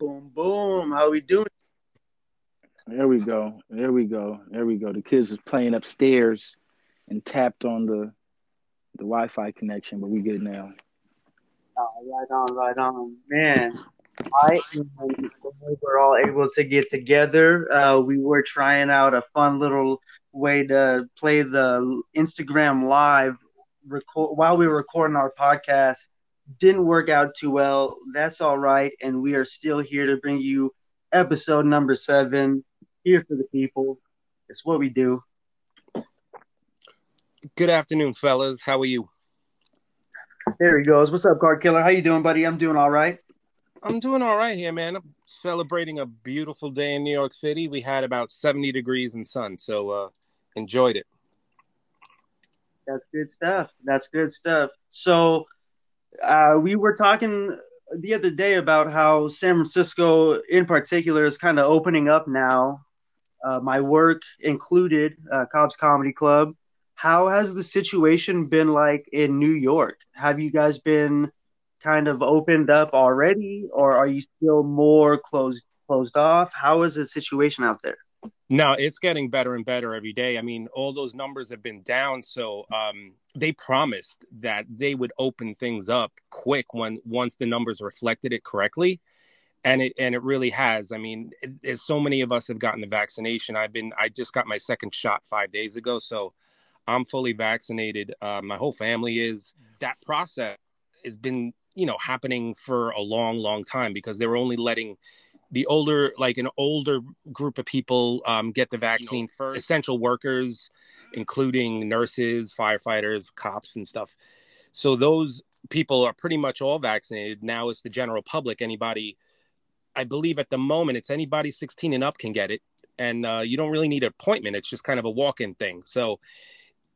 Boom, boom. How we doing? There we go. There we go. There we go. The kids was playing upstairs and tapped on the the Wi-Fi connection, but we good now. Oh, right on, right on, man. I and we were all able to get together. Uh, we were trying out a fun little way to play the Instagram live record while we were recording our podcast. Didn't work out too well. That's all right, and we are still here to bring you episode number seven. Here for the people. It's what we do. Good afternoon, fellas. How are you? There he goes. What's up, Card Killer? How you doing, buddy? I'm doing all right. I'm doing all right here, man. I'm celebrating a beautiful day in New York City. We had about 70 degrees and sun, so uh enjoyed it. That's good stuff. That's good stuff. So, uh, we were talking the other day about how San Francisco, in particular, is kind of opening up now. Uh, my work included uh, Cobb's Comedy Club. How has the situation been like in New York? Have you guys been kind of opened up already, or are you still more closed closed off? How is the situation out there? No, it's getting better and better every day. I mean, all those numbers have been down, so um, they promised that they would open things up quick when once the numbers reflected it correctly, and it and it really has. I mean, it, so many of us have gotten the vaccination. I've been, I just got my second shot five days ago, so I'm fully vaccinated. Uh, my whole family is. That process has been, you know, happening for a long, long time because they were only letting the older like an older group of people um, get the vaccine first. Essential workers including nurses firefighters cops and stuff. So those people are pretty much all vaccinated. Now it's the general public. Anybody i believe at the moment it's anybody 16 and up can get it. And uh, you don't really need an appointment. It's just kind of a walk-in thing. So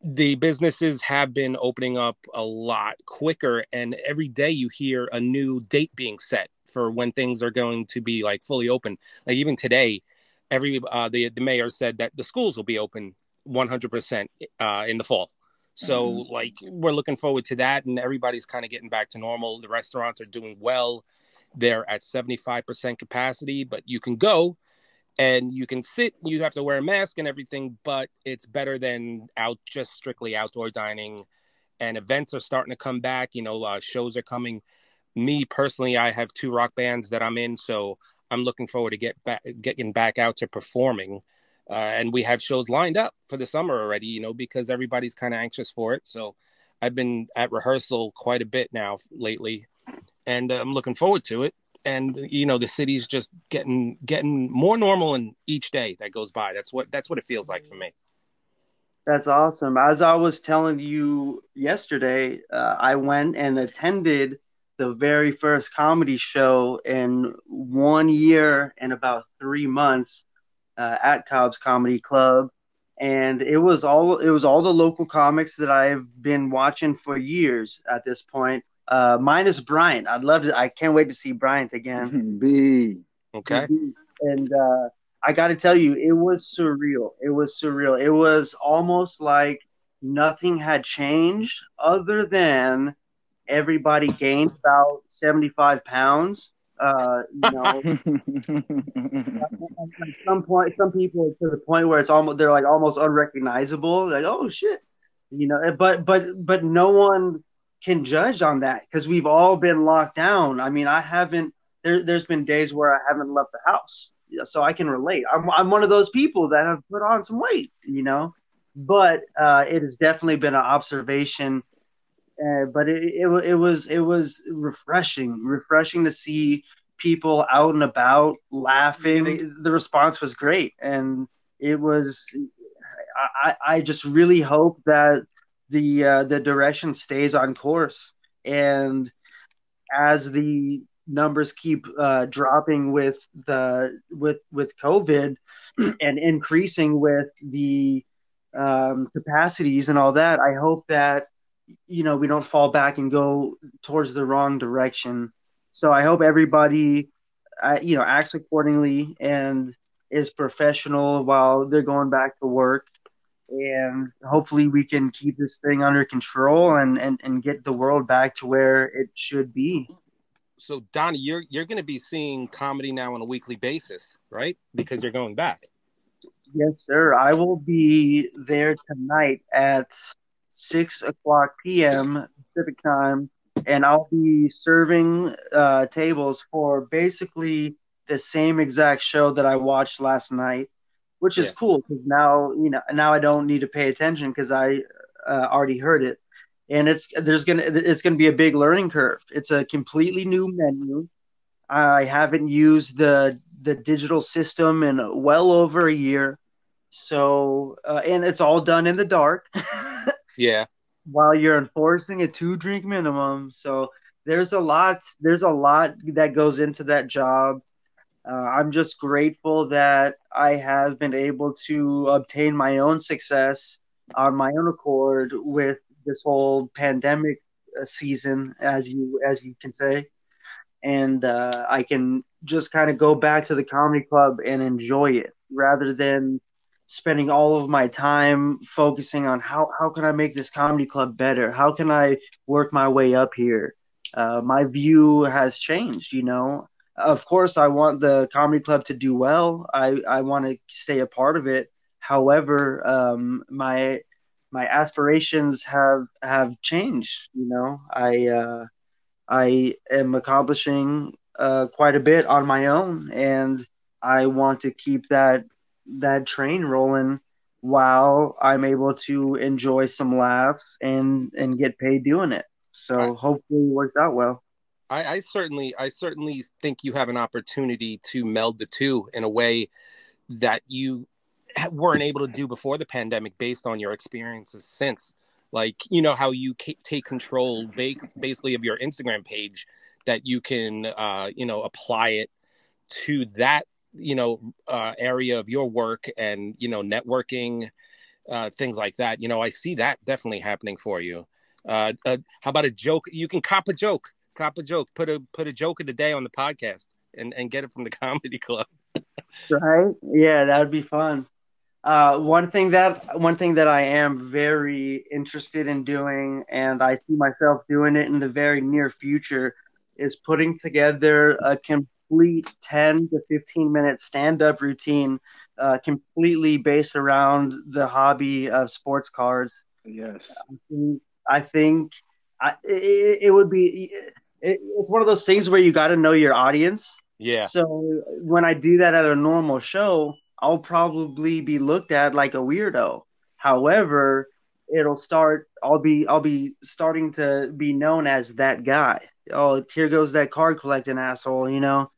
the businesses have been opening up a lot quicker. And every day you hear a new date being set for when things are going to be like fully open. Like even today every uh the, the mayor said that the schools will be open 100% uh in the fall. So mm-hmm. like we're looking forward to that and everybody's kind of getting back to normal. The restaurants are doing well. They're at 75% capacity but you can go and you can sit you have to wear a mask and everything but it's better than out just strictly outdoor dining. And events are starting to come back you know uh, shows are coming me personally i have two rock bands that i'm in so i'm looking forward to get back getting back out to performing. Uh, and we have shows lined up for the summer already you know because everybody's kind of anxious for it. So i've been at rehearsal quite a bit now lately and uh, i'm looking forward to it. And you know the city's just getting getting more normal in each day that goes by. That's what that's what it feels like for me. That's awesome. As i was telling you yesterday uh, i went and attended the very first comedy show in one year and about three months uh, at cobb's comedy club and it was all it was all the local comics that i've been watching for years at this point uh, minus Bryant. I'd love to. I can't wait to see Bryant again. B. Okay. And uh, I got to tell you, it was surreal. It was surreal. It was almost like nothing had changed, other than everybody gained about seventy-five pounds. Uh, you know, at some point, some people to the point where it's almost they're like almost unrecognizable. Like, oh shit, you know. But but but no one can judge on that because we've all been locked down. I mean, I haven't. There, there's been days where I haven't left the house, so I can relate. I'm, I'm one of those people that have put on some weight, you know. But uh, it has definitely been an observation. Uh, but it, it it was it was refreshing, refreshing to see people out and about laughing. Mm-hmm. The response was great, and it was. I, I just really hope that the uh, the direction stays on course and as the numbers keep uh, dropping with the with with covid and increasing with the um, capacities and all that i hope that you know we don't fall back and go towards the wrong direction so i hope everybody uh, you know acts accordingly and is professional while they're going back to work and hopefully we can keep this thing under control and, and, and get the world back to where it should be. so Donnie, you're you're going to be seeing comedy now on a weekly basis, right? Because you're going back. Yes, sir. I will be there tonight at six o'clock p.m. Pacific time, and I'll be serving uh, tables for basically the same exact show that I watched last night, which is Yeah. cool because now you know now I don't need to pay attention because I uh, already heard it, and it's there's gonna it's gonna be a big learning curve. It's a completely new menu. I haven't used the the digital system in well over a year, so uh, and it's all done in the dark. Yeah. while you're enforcing a two drink minimum. So there's a lot there's a lot that goes into that job. Uh, I'm just grateful that I have been able to obtain my own success on my own accord with this whole pandemic uh, season, as you as you can say, and uh, I can just kind of go back to the comedy club and enjoy it rather than spending all of my time focusing on how how can I make this comedy club better? How can I work my way up here? Uh, my view has changed. You know, of course, I want the comedy club to do well. I I want to stay a part of it. However, um, my my aspirations have have changed. You know, I uh, I am accomplishing uh, quite a bit on my own, and I want to keep that that train rolling while I'm able to enjoy some laughs and and get paid doing it. So Right. hopefully it works out well. I, I certainly, I certainly think you have an opportunity to meld the two in a way that you weren't able to do before the pandemic, based on your experiences since. Like, you know how you ca- take control, ba- basically, of your Instagram page, that you can, uh, you know, apply it to that, you know, uh, area of your work and you know, networking, uh, things like that. You know, I see that definitely happening for you. Uh, uh, how about a joke? You can cop a joke cop a joke, put a put a joke of the day on the podcast, and and get it from the comedy club. Right? Yeah, that would be fun. Uh, one thing that one thing that I am very interested in doing, and I see myself doing it in the very near future, is putting together a complete ten to fifteen minute stand up routine, uh, completely based around the hobby of sports cars. Yes. I think I, it, it would be. It, it's one of those things where you got to know your audience. Yeah, So when I do that at a normal show, I'll probably be looked at like a weirdo. However, it'll start. I'll be. I'll be starting to be known as that guy. Oh, here goes that card collecting asshole. You know.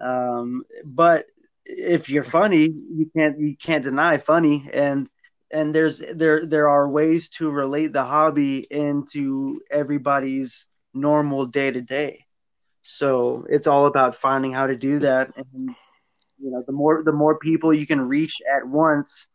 Um, but if you're funny, you can't. You can't deny funny. And and there's there there are ways to relate the hobby into everybody's normal day to day. So it's all about finding how to do that, and you know, the more the more people you can reach at once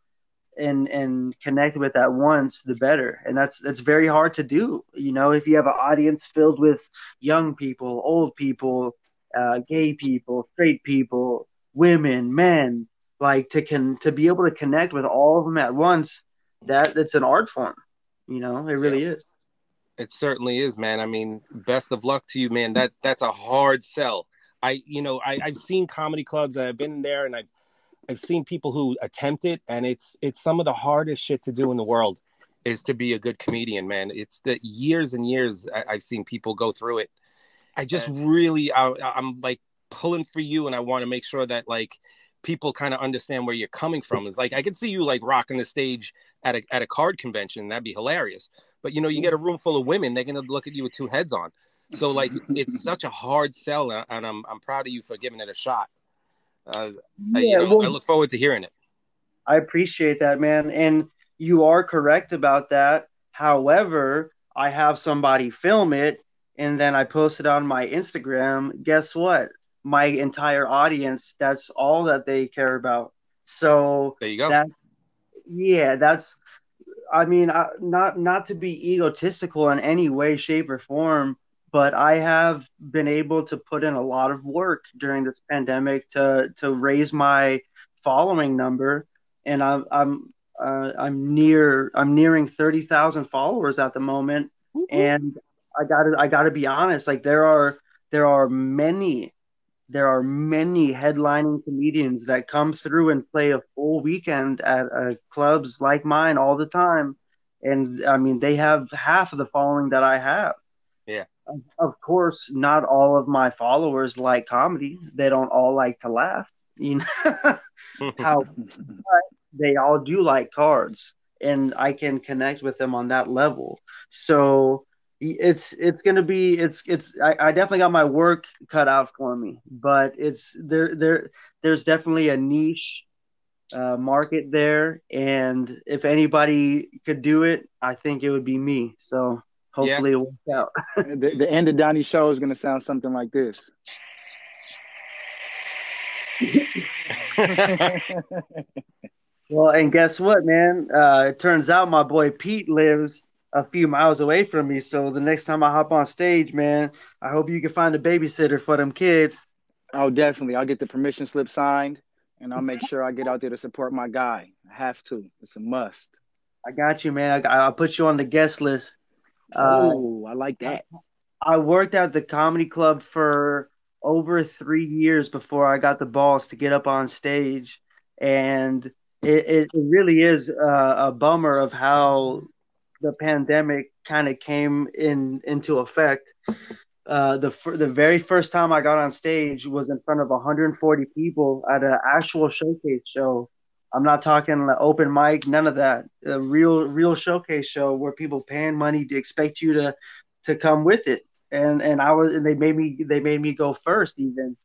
and and connect with at once, the better. And that's that's very hard to do. You know, if you have an audience filled with young people, old people, uh, gay people, straight people, women, men, like to can to be able to connect with all of them at once, that it's an art form. You know, it really is. it certainly is, man. I mean, best of luck to you, man. That that's a hard sell. I you know I I've seen comedy clubs and I've been there and I've I've seen people who attempt it and it's it's some of the hardest shit to do in the world is to be a good comedian, man. It's the years and years I, I've seen people go through it. I just really I, I'm like pulling for you and I want to make sure that like people kind of understand where you're coming from. It's like I could see you like rocking the stage at a at a card convention. That'd be hilarious. But you know, you get a room full of women, they're gonna look at you with two heads on. So like, it's such a hard sell, and and I'm I'm proud of you for giving it a shot. Uh, I, you Yeah, know, well- I look forward to hearing it. I appreciate that, man. And you are correct about that. However, I have somebody film it and then I posted on my Instagram. Guess what? My entire audience, that's all that they care about. So There you go. that yeah, that's I mean, I, not not to be egotistical in any way shape or form, but I have been able to put in a lot of work during this pandemic to to raise my following number and I'm I'm uh, I'm near I'm nearing thirty thousand followers at the moment, and I got to I got to be honest. Like there are there are many there are many headlining comedians that come through and play a full weekend at uh, clubs like mine all the time and i mean they have half of the following that i have Yeah. of, of course not all of my followers like comedy they don't all like to laugh you know how they all do like cards and i can connect with them on that level so it's it's gonna be it's it's I, I definitely got my work cut out for me but it's there there there's definitely a niche uh, market there and if anybody could do it i think it would be me. So hopefully it works out. The, the end of Donnie's show is going to sound something like this. well and guess what man? Uh it turns out my boy pete lives a few miles away from me so the next time i hop on stage man i hope you can find a babysitter for them kids Oh, definitely. I'll get the permission slip signed, and I'll make sure I get out there to support my guy. I have to. It's a must. i got you man I, i'll put you on the guest list Uh, oh, I like that. I worked at the comedy club for over three years before I got the balls to get up on stage, and it, it really is a, a bummer of how the pandemic kind of came in into effect. Uh, the the very first time I got on stage was in front of 140 people at an actual showcase show. I'm not talking like open mic, none of that. A real real showcase show where people paying money to expect you to to come with it. And and I was and they made me they made me go first even.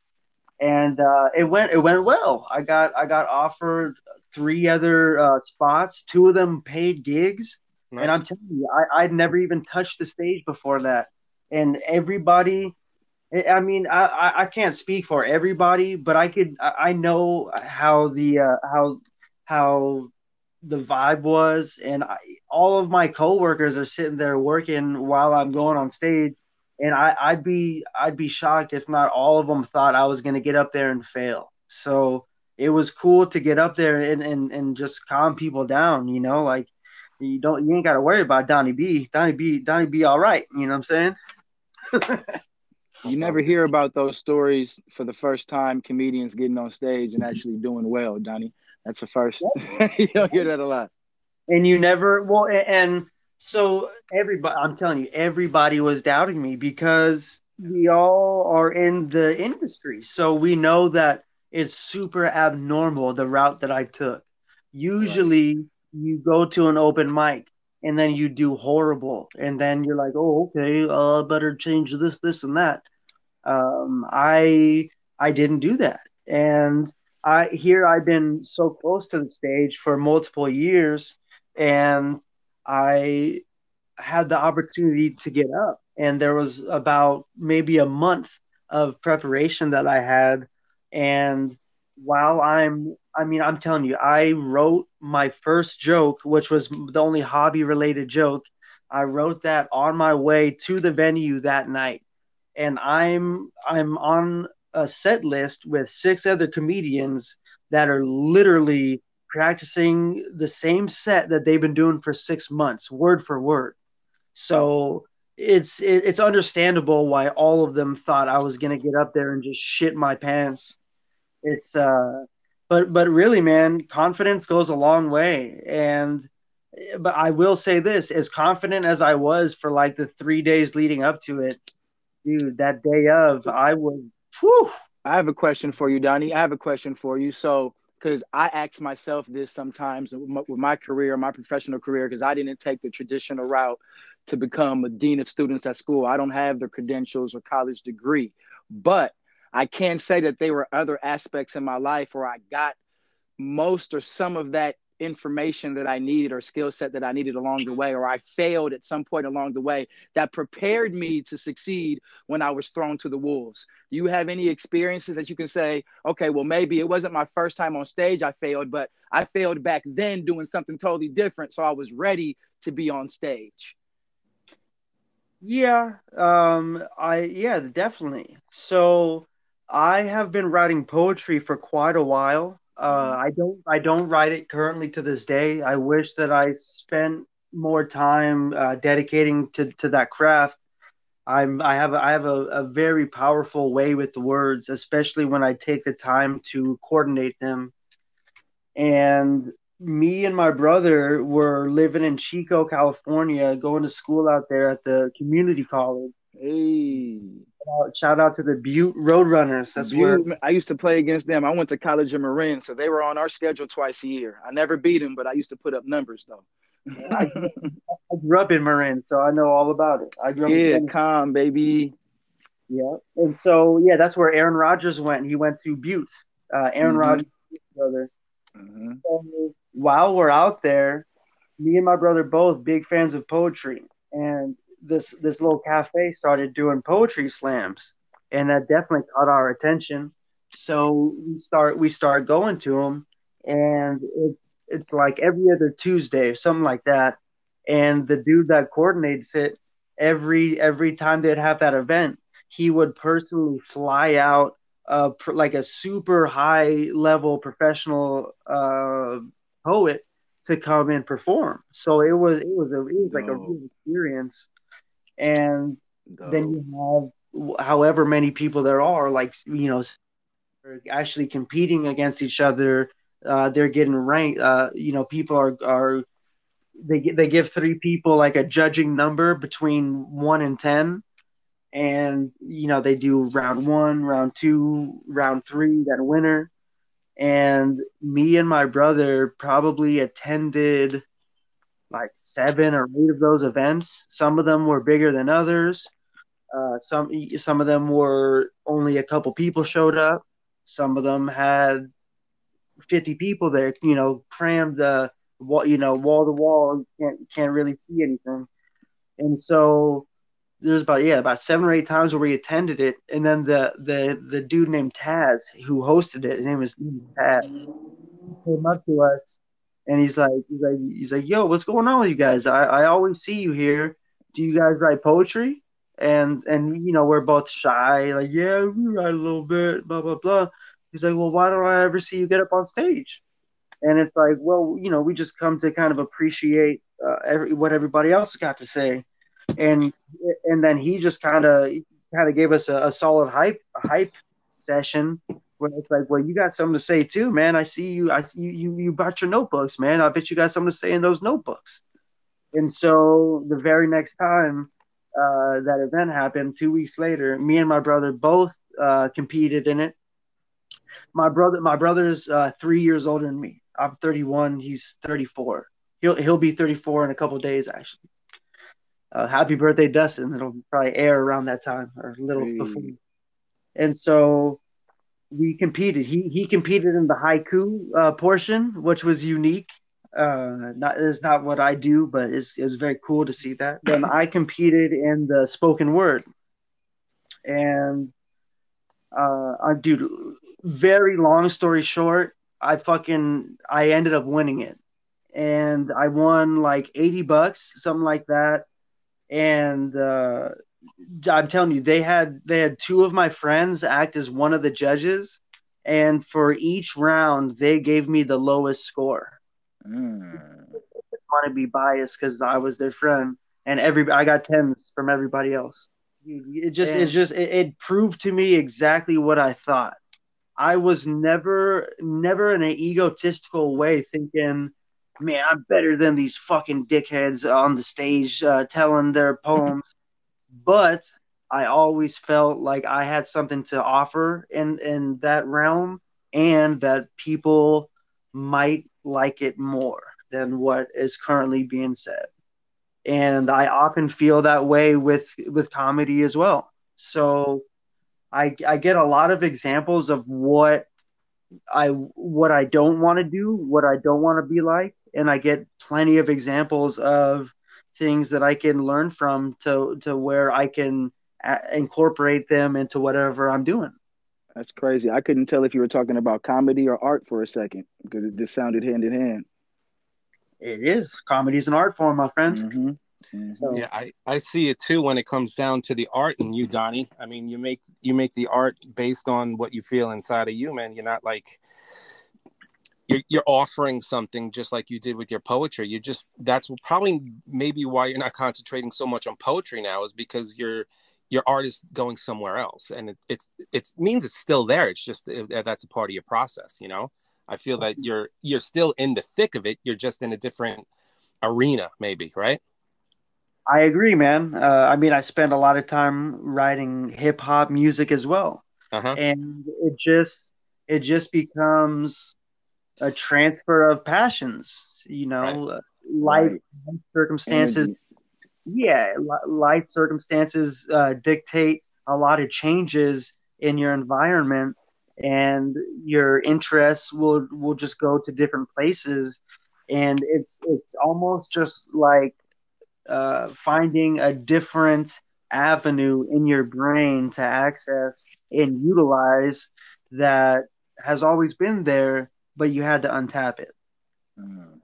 And uh, it went it went well. I got I got offered three other uh, spots, two of them paid gigs. Nice. And I'm telling you, I, I'd never even touched the stage before that. And everybody, I mean, I, I- can't speak for everybody, but I could, I I know how the, uh, how, how the vibe was. And I, all of my coworkers are sitting there working while I'm going on stage. And I, I'd be, I'd be shocked if not all of them thought I was going to get up there and fail. So it was cool to get up there and, and, and just calm people down, you know, like, you don't you ain't got to worry about Donnie B. Donnie B. Donnie B. All right, you know what I'm saying? You never hear about those stories for the first time comedians getting on stage and actually doing well, Donnie. That's the first. you don't hear that a lot. And you never well, and so everybody, I'm telling you, everybody was doubting me because we all are in the industry, so we know that it's super abnormal the route that I took. Usually, you go to an open mic and then you do horrible, and then you're like, oh, okay, uh, better change this, this, and that. Um, I I didn't do that, and I here I've been so close to the stage for multiple years, and I had the opportunity to get up, and there was about maybe a month of preparation that I had, and while I'm I mean I'm telling you I wrote my first joke which was the only hobby related joke. I wrote that on my way to the venue that night. And I'm I'm on a set list with six other comedians that are literally practicing the same set that they've been doing for 6 months word for word. So it's it, it's understandable why all of them thought I was going to get up there and just shit my pants. It's uh but but really man confidence goes a long way and but i will say this as confident as i was for like the three days leading up to it dude that day of i was whew, I have a question for you, Donnie. I have a question for you. So, because I ask myself this sometimes with my, with my career, my professional career, because I didn't take the traditional route to become a dean of students at school. I don't have the credentials or college degree, but I can say that there were other aspects in my life where I got most or some of that information that I needed or skill set that I needed along the way, or I failed at some point along the way that prepared me to succeed when I was thrown to the wolves. Do you have any experiences that you can say, okay, well, maybe it wasn't my first time on stage I failed, but I failed back then doing something totally different. So I was ready to be on stage. yeah um i yeah definitely so i have been writing poetry for quite a while. Uh i don't i don't write it currently to this day. I wish that i spent more time uh, dedicating to to that craft. I'm I have I have a, a very powerful way with the words, especially when I take the time to coordinate them. And me and my brother were living in Chico, California, going to school out there at the community college. Hey, shout out to the Butte Roadrunners. That's Butte, where I used to play against them. I went to college in Marin, so they were on our schedule twice a year. I never beat them, but I used to put up numbers though. I, I, grew up in Marin, so I know all about it. I grew up yeah, in calm baby. Yeah, and so yeah, that's where Aaron Rodgers went. He went to Butte. Uh, Aaron mm-hmm. Rodgers, brother. Mm-hmm. So while we're out there, me and my brother both big fans of poetry, and this this little cafe started doing poetry slams, and that definitely caught our attention. So we start we start going to them, and it's it's like every other Tuesday, something like that. And the dude that coordinates it every every time they'd have that event, he would personally fly out uh, like a super high level professional uh, poet to come and perform. So it was it was a it was like a real experience. And then you have however many people there are, like you know, actually competing against each other. Uh, they're getting ranked. Uh, you know, people are are they they give three people like a judging number between one and ten, and you know they do round one, round two, round three, then winner. And me and my brother probably attended like seven or eight of those events. Some of them were bigger than others. Uh, some some of them were only a couple people showed up. Some of them had fifty people there. You know, crammed the. You know, wall to wall. Can't can't really see anything. And so there's about yeah about seven or eight times where we attended it, and then the the the dude named Taz who hosted it, his name was Taz, came up to us and he's like he's like he's like yo what's going on with you guys? I I always see you here. Do you guys write poetry? And and you know we're both shy like yeah we write a little bit blah blah blah. He's like well why don't I ever see you get up on stage? And it's like well you know we just come to kind of appreciate uh, every, what everybody else got to say. And and then he just kind of kind of gave us a, a solid hype hype session it's like, well, you got something to say too, man. I see you. I see you. You, you brought your notebooks, man. I bet you got something to say in those notebooks. And so the very next time uh, that event happened, two weeks later, me and my brother both uh, competed in it. My brother, my brother's uh, three years older than me. I'm 31. He's 34. He'll he'll be 34 in a couple days, actually uh, happy birthday, Dustin. It'll probably air around that time or a little hey. before. And so we competed. He he competed in the haiku uh, portion, which was unique. Uh, not is not what I do, but it's it was very cool to see that. Then I competed in the spoken word, and uh, I do. Very long story short, I fucking I ended up winning it, and I won like eighty bucks, something like that and uh, I'm telling you, they had they had two of my friends act as one of the judges, and for each round, they gave me the lowest score. Mm. I want to be biased because I was their friend, and every I got tens from everybody else. It just it just it, it proved to me exactly what I thought. I was never never in an egotistical way thinking man, I'm better than these fucking dickheads on the stage uh, telling their poems. But I always felt like I had something to offer in in that realm, and that people might like it more than what is currently being said. And I often feel that way with with comedy as well. So I I get a lot of examples of what I what I don't want to do, what I don't want to be like, and I get plenty of examples of things that I can learn from to to where I can a- incorporate them into whatever I'm doing. That's crazy. I couldn't tell if you were talking about comedy or art for a second because it just sounded hand in hand. It is. Comedy is an art form, my friend. Mm-hmm. Mm-hmm. So, yeah, I, I see it too when it comes down to the art in you, Donnie. I mean, you make you make the art based on what you feel inside of you, man. You're not like you're, you're offering something just like you did with your poetry. You just that's probably maybe why you're not concentrating so much on poetry now is because you're your art is going somewhere else. And it, it's it means it's still there. It's just that's a part of your process you know? I feel that you're you're still in the thick of it. You're just in a different arena maybe right? I agree man. Uh, i mean i spend a lot of time writing hip hop music as well. Uh-huh. and it just it just becomes a transfer of passions you know right. life right. circumstances Energy yeah, life circumstances uh, dictate a lot of changes in your environment, and your interests will will just go to different places, and it's it's almost just like uh, finding a different avenue in your brain to access and utilize that has always been there, but you had to untap it. Mm.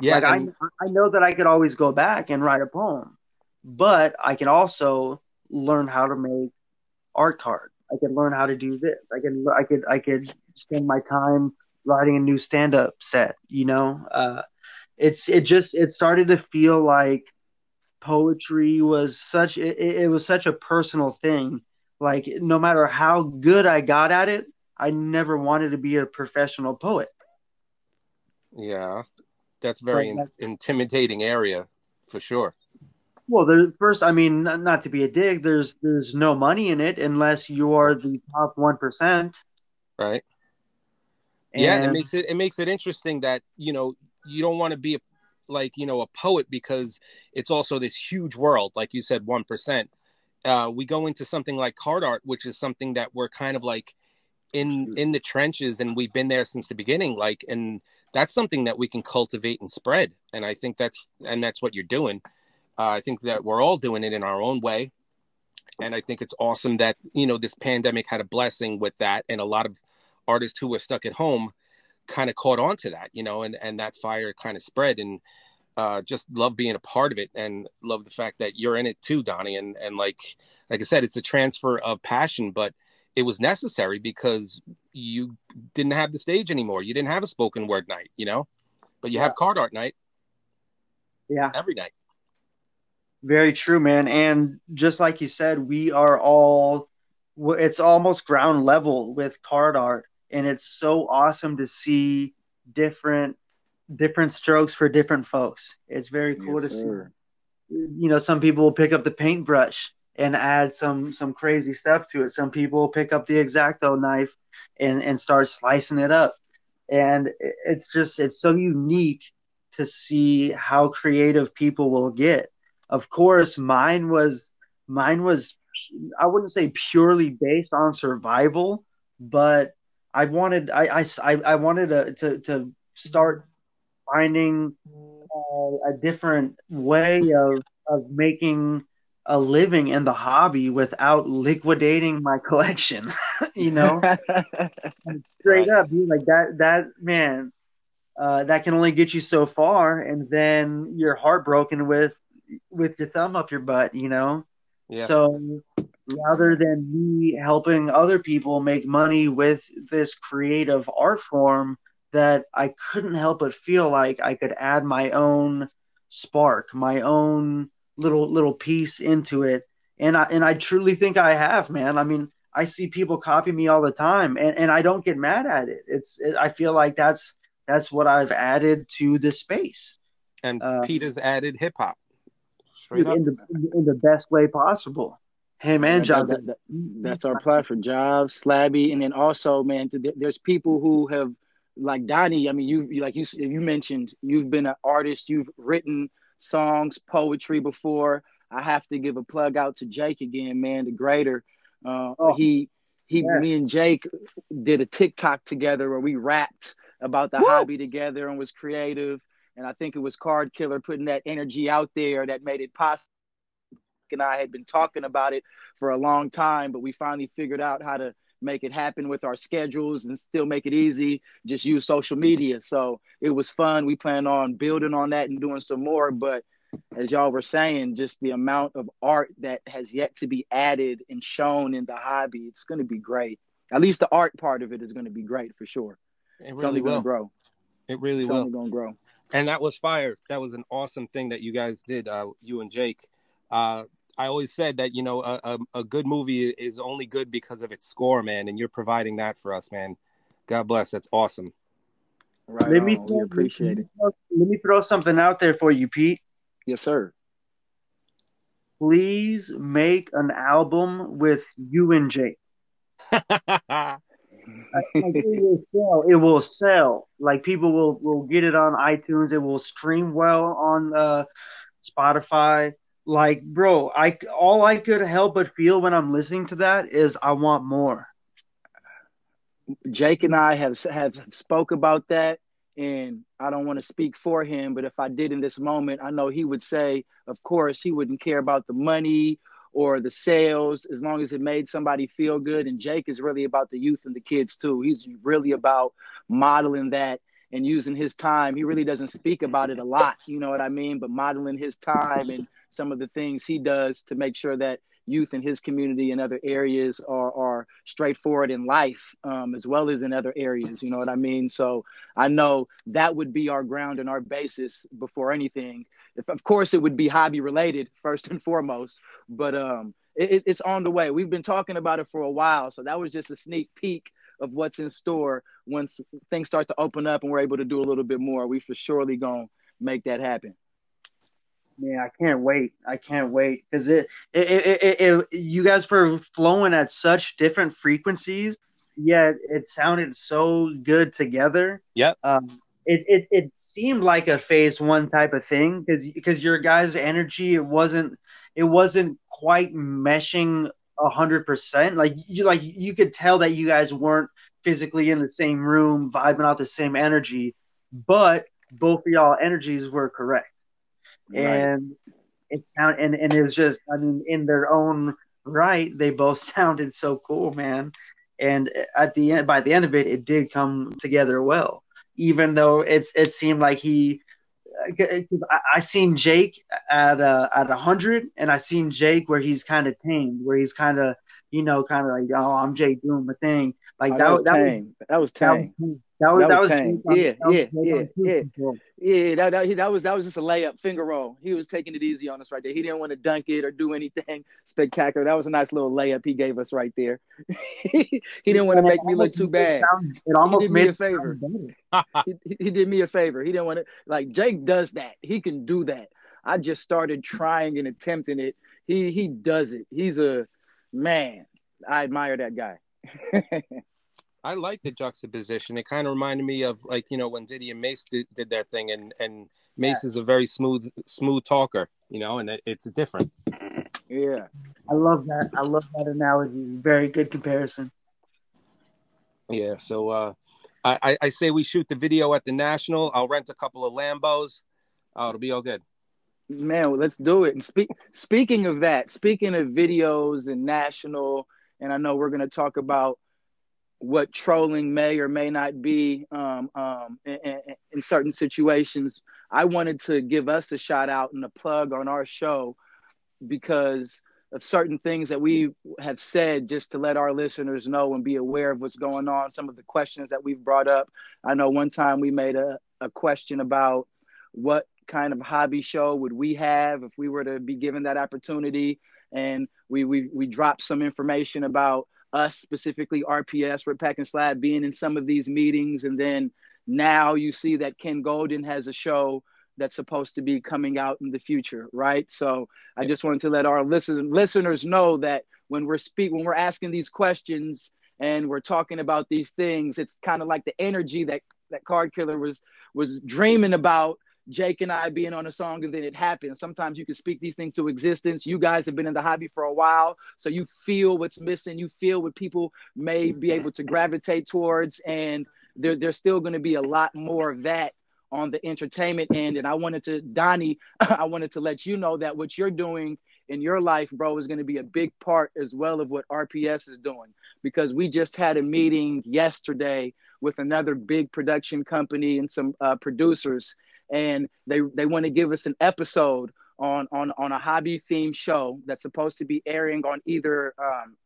Yeah, like and... I, I know that I could always go back and write a poem, but I can also learn how to make art card. I can learn how to do this. I can I could I could spend my time writing a new stand up set. You know, uh, it's it just it started to feel like poetry was such it, it was such a personal thing. Like no matter how good I got at it, I never wanted to be a professional poet. Yeah, that's very so, intimidating area for sure. Well, the first, I mean, not to be a dig, there's there's no money in it unless you are the top one percent. Right. And... Yeah, it makes it it makes it interesting that you know you don't want to be a, like you know a poet because it's also this huge world, like you said, one percent. Uh, we go into something like card art, which is something that we're kind of like in in the trenches, and we've been there since the beginning. Like, and that's something that we can cultivate and spread. And I think that's and that's what you're doing. Uh, I think that we're all doing it in our own way. And I think it's awesome that, you know, this pandemic had a blessing with that. And a lot of artists who were stuck at home kind of caught on to that, you know, and, and that fire kind of spread. And uh, just love being a part of it and love the fact that you're in it too, Donnie. And, and like, like I said, it's a transfer of passion, but it was necessary because you didn't have the stage anymore. You didn't have a spoken word night, you know, but you yeah. have card art night. Yeah. Every night. Very true, man. And just like you said, we are all, it's almost ground level with card art. And it's so awesome to see different different strokes for different folks. It's very cool yes, to sir. see. You know, some people will pick up the paintbrush and add some some crazy stuff to it. Some people pick up the X-Acto knife and and start slicing it up. And it's just it's so unique to see how creative people will get of course, mine was mine was I wouldn't say purely based on survival, but I wanted I I I wanted to to, to start finding uh, a different way of of making a living in the hobby without liquidating my collection. you know, straight up, being like that. That man, uh, that can only get you so far, and then you're heartbroken with with your thumb up your butt, you know? Yeah. So rather than me helping other people make money with this creative art form, that I couldn't help but feel like I could add my own spark, my own little little piece into it. And I and I truly think I have, man. I mean, I see people copy me all the time and, and I don't get mad at it. It's it, I feel like that's that's what I've added to the space. And uh, Peter's added hip hop. Straight in the, in the best way possible. Hey man, Job. That, that, that's our platform, Job, Slabby, and then also, man, there's people who have like Donnie. I mean, you like you you mentioned you've been an artist. You've written songs, poetry before. I have to give a plug out to Jake again, man, the greater. Uh, oh, he he, yes. me and Jake did a TikTok together where we rapped about the Woo! hobby together and was creative. And I think it was Card Killer putting that energy out there that made it possible. And I had been talking about it for a long time, but we finally figured out how to make it happen with our schedules and still make it easy. Just use social media. So it was fun. We plan on building on that and doing some more. But as y'all were saying, just the amount of art that has yet to be added and shown in the hobby, it's going to be great. At least the art part of it is going to be great for sure. It really it's only going to grow. It really it's will. Only going to grow and that was fire. That was an awesome thing that you guys did, uh, you and Jake. Uh, I always said that you know a, a, a, good movie is only good because of its score, man, and you're providing that for us, man. God bless. That's awesome. Right let on. me throw, we appreciate it. Let me throw something out there for you, Pete. Yes, sir. Please make an album with you and Jake. it will sell. It will sell. Like people will will get it on iTunes. It will stream well on uh, Spotify. Like, bro, I all I could help but feel when I'm listening to that is I want more. Jake and I have have spoke about that, and I don't want to speak for him, but if I did in this moment, I know he would say, of course, he wouldn't care about the money or the sales as long as it made somebody feel good. And Jake is really about the youth and the kids too. He's really about modeling that and using his time. He really doesn't speak about it a lot, you know what I mean? But modeling his time and some of the things he does to make sure that youth in his community and other areas are, are straightforward in life um, as well as in other areas you know what i mean? So i know that would be our ground and our basis before anything. If, of course it would be hobby related first and foremost but um, it, it's on the way. We've been talking about it for a while so that was just a sneak peek of what's in store once things start to open up and we're able to do a little bit more. We for surely gonna make that happen Man, I can't wait. I can't wait because it it, it, it, it, you guys were flowing at such different frequencies, yet it sounded so good together. Yep. Um, it, it, it seemed like a phase one type of thing because because your guys' energy it wasn't it wasn't quite meshing a hundred percent. Like you like you could tell that you guys weren't physically in the same room, vibing out the same energy, but both of y'all energies were correct and it sound and, and it was just I mean in their own right they both sounded so cool man and at the end by the end of it it did come together well even though it's it seemed like he because I, I seen Jake at uh, at a hundred, and I seen Jake where he's kind of tamed, where he's kind of you know kind of like oh I'm Jake doing my thing like oh, that, that, was that, tame. Was, that was tame. That was, that was, that was, that was yeah, yeah, yeah, yeah, yeah. That, that, that was that was just a layup finger roll. He was taking it easy on us right there. He didn't want to dunk it or do anything spectacular. That was a nice little layup he gave us right there. he didn't want to make me look too bad. It almost he did me a favor. he, he did me a favor. He didn't want to like Jake does that. He can do that. I just started trying and attempting it. He he does it. He's a man. I admire that guy. I like the juxtaposition. It kind of reminded me of like you know when Diddy and Mase did, did their thing, and and Mase yeah. is a very smooth smooth talker, you know, and it, it's different. Yeah, I love that. I love that analogy. Very good comparison. Yeah, so uh, I I say we shoot the video at the National. I'll rent a couple of Lambos. Oh, it'll be all good. Man, well, let's do it. And speak speaking of that, speaking of videos and National, and I know we're going to talk about what trolling may or may not be um, um, in, in, certain situations. I wanted to give us a shout out and a plug on our show because of certain things that we have said just to let our listeners know and be aware of what's going on, some of the questions that we've brought up. I know one time we made a, a question about what kind of hobby show would we have if we were to be given that opportunity and we we, we dropped some information about us specifically RPS, Rip Pack and Slab, being in some of these meetings, and then now you see that Ken Goldin has a show that's supposed to be coming out in the future, right? So I just wanted to let our listen, listeners know that when we're speak when we're asking these questions and we're talking about these things, it's kind of like the energy that that Card Killer was was dreaming about Jake and I being on a song and then it happens. Sometimes you can speak these things to existence. You guys have been in the hobby for a while, so you feel what's missing. You feel what people may be able to gravitate towards, and there, there's still going to be a lot more of that on the entertainment end. And I wanted to, Donnie, I wanted to let you know that what you're doing in your life, bro, is going to be a big part as well of what RPS is doing because we just had a meeting yesterday with another big production company and some uh, producers and they they want to give us an episode on on on a hobby themed show that's supposed to be airing on either um,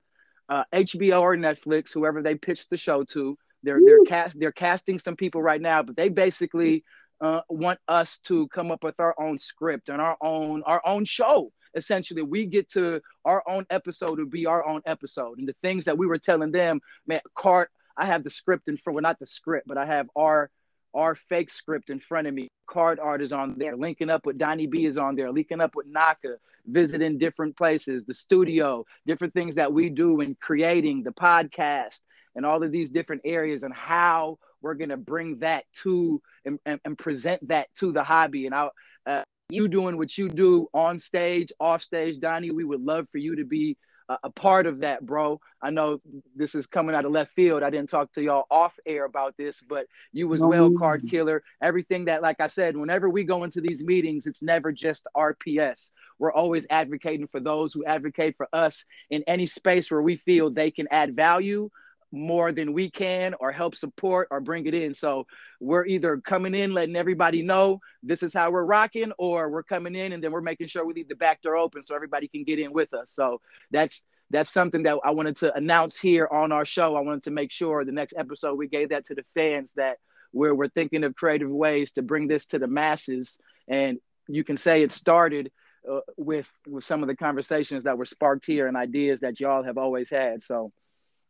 uh, HBO or Netflix, whoever they pitched the show to. They're Woo. they're cast they're casting some people right now, but they basically uh, want us to come up with our own script and our own our own show essentially we get to our own episode to be our own episode and the things that we were telling them man cart i have the script in front well not the script but i have our our fake script in front of me. Card art is on there. Linking up with donnie b is on there. Linking up with naka visiting different places the studio different things that we do in creating the podcast and all of these different areas and how we're going to bring that to and, and, and, present that to the hobby. And I, uh, you doing what you do on stage off stage donnie we would love for you to be a, a part of that bro. I know this is coming out of left field. I didn't talk to y'all off air about this but you as no. well card killer. Everything that like i said whenever we go into these meetings it's never just rps we're always advocating for those who advocate for us in any space where we feel they can add value more than we can or help support or bring it in. So we're either coming in, letting everybody know this is how we're rocking, or we're coming in and then we're making sure we leave the back door open so everybody can get in with us. So that's that's something that I wanted to announce here on our show. I wanted to make sure the next episode we gave that to the fans that we're we're thinking of creative ways to bring this to the masses. And you can say it started uh, with with some of the conversations that were sparked here and ideas that y'all have always had. So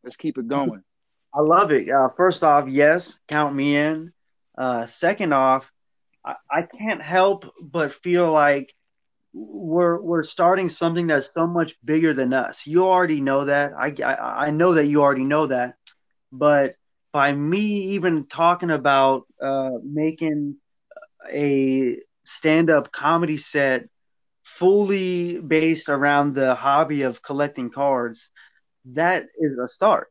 Let's keep it going. I love it. Uh, first off, yes, count me in. Uh, second off, I, I can't help but feel like we're we're starting something that's so much bigger than us. You already know that. I, I, I know that you already know that. But by me even talking about uh, making a stand-up comedy set fully based around the hobby of collecting cards, that is a start.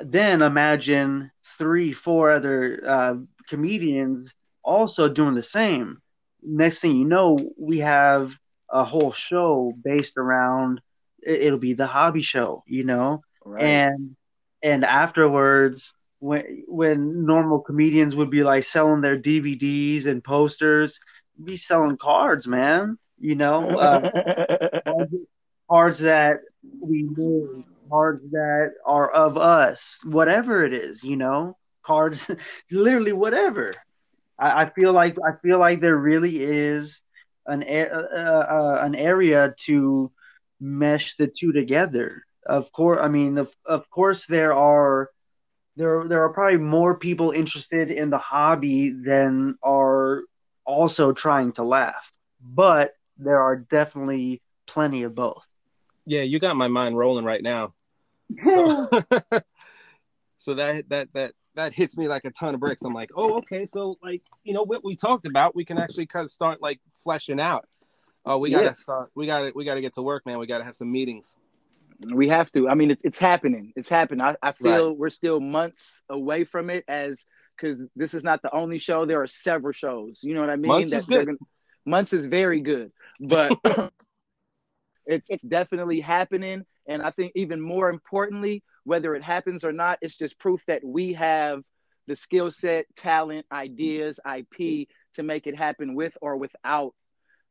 Then imagine three, four other uh, comedians also doing the same. Next thing you know, we have a whole show based around it'll be the hobby show, you know, right. and and afterwards when when normal comedians would be like selling their DVDs and posters, be selling cards, man. You know, uh, cards that we knew cards that are of us, whatever it is, you know, cards, literally whatever. I, I, feel like I feel like there really is an uh, uh, an area to mesh the two together. Of course, I mean, of of course, there are there there are probably more people interested in the hobby than are also trying to laugh, but there are definitely plenty of both. Yeah, you got my mind rolling right now. So, so that that that that hits me like a ton of bricks. I'm like, oh, okay, so like you know what we talked about, we can actually kind of start like fleshing out. Oh, we gotta yeah. start. We gotta we gotta get to work, man. We gotta have some meetings. We have to. I mean, it's, it's happening. It's happening. I, I feel right. we're still months away from it, as because this is not the only show. There are several shows. You know what I mean? Months is good. Gonna, months is very good, but it's it's definitely happening. And I think even more importantly, whether it happens or not, it's just proof that we have the skill set, talent, ideas, IP to make it happen with or without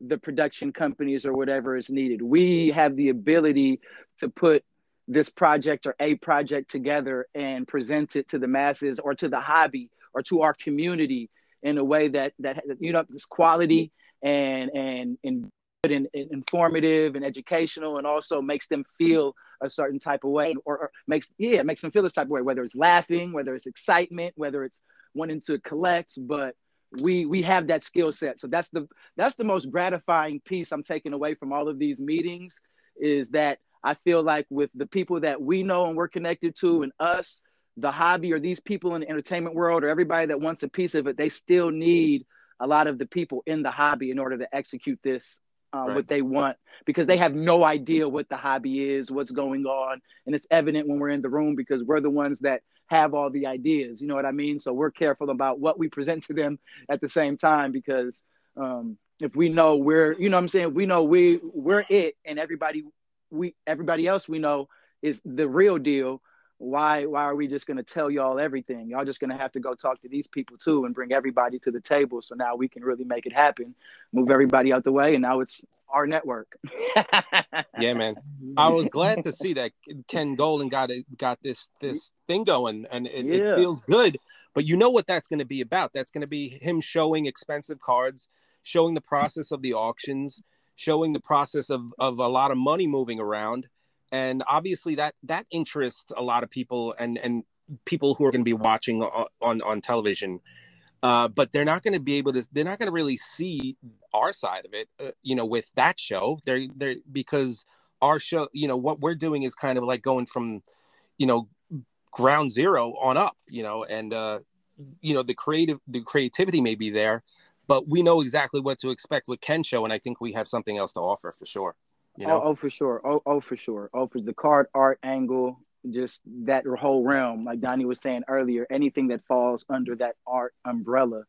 the production companies or whatever is needed. We have the ability to put this project or a project together and present it to the masses or to the hobby or to our community in a way that that you know this quality and and and and, and, informative and educational and also makes them feel a certain type of way or, or makes yeah makes them feel this type of way whether it's laughing whether it's excitement whether it's wanting to collect but we we have that skill set. So that's the that's the most gratifying piece i'm taking away from all of these meetings is that i feel like with the people that we know and we're connected to and us the hobby or these people in the entertainment world or everybody that wants a piece of it they still need a lot of the people in the hobby in order to execute this uh, right. what they want because they have no idea what the hobby is, what's going on, and it's evident when we're in the room because we're the ones that have all the ideas. You know what I mean? So we're careful about what we present to them at the same time because um, if we know we're, you know, what I'm saying, we know we we're it, and everybody we everybody else we know is the real deal why why are we just going to tell y'all everything? Y'all just going to have to go talk to these people too and bring everybody to the table so now we can really make it happen. Move everybody out the way and now it's our network. Yeah man. I was glad to see that ken Goldin got it got this this thing going and it, yeah. it feels good. But you know what that's going to be about? That's going to be him showing expensive cards showing the process of the auctions showing the process of of a lot of money moving around, and obviously that that interests a lot of people and and people who are going to be watching on on, on television. Uh, but they're not going to be able to. They're not going to really see our side of it, uh, you know, with that show. They're they're because our show, you know, what we're doing is kind of like going from, you know, ground zero on up, you know, and uh, you know the creative the creativity may be there, but we know exactly what to expect with Ken show, and I think we have something else to offer for sure. You oh, know? oh, oh, for sure. Oh, oh, for sure. Oh, for the card art angle, just that whole realm. Like Donnie was saying earlier, anything that falls under that art umbrella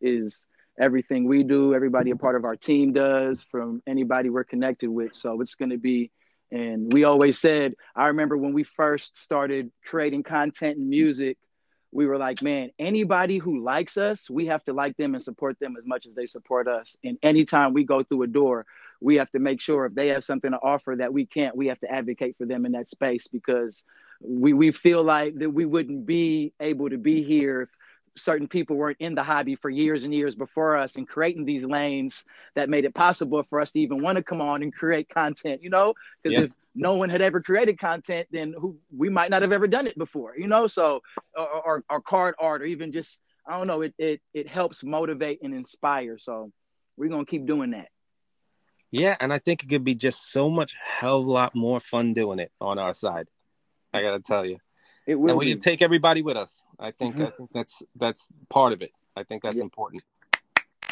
is everything we do. Everybody a part of our team does, from anybody we're connected with. So it's going to be. And we always said, I remember when we first started creating content and music, we were like, man, anybody who likes us, we have to like them and support them as much as they support us. And anytime we go through a door, we have to make sure if they have something to offer that we can't, we have to advocate for them in that space because we, we feel like that we wouldn't be able to be here if certain people weren't in the hobby for years and years before us and creating these lanes that made it possible for us to even want to come on and create content, you know? Because yeah. if no one had ever created content, then who we might not have ever done it before, you know? So, or, or, or card art, or even just, I don't know, it, it, it helps motivate and inspire. So we're going to keep doing that. Yeah. And I think it could be just so much hell of a lot more fun doing it on our side. I got to tell you. It will. And we can take everybody with us. I think. Mm-hmm. I think that's that's part of it. I think that's yeah. important.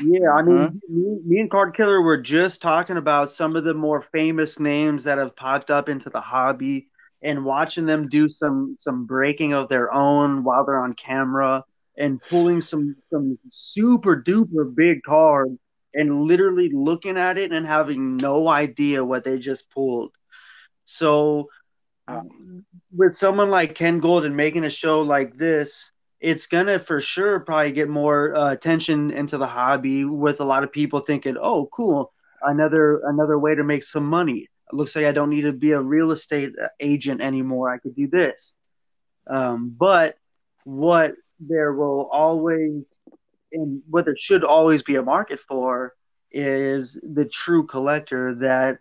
Yeah, I mean, mm-hmm. me, me, and Card Killer were just talking about some of the more famous names that have popped up into the hobby, and watching them do some some breaking of their own while they're on camera, and pulling some some super duper big cards, and literally looking at it and having no idea what they just pulled. So um, with someone like Ken Goldin making a show like this, it's gonna for sure probably get more uh, attention into the hobby with a lot of people thinking, "Oh, cool, another another way to make some money." It looks like I don't need to be a real estate uh, agent anymore. I could do this. Um, but what there will always and what there should always be a market for is the true collector that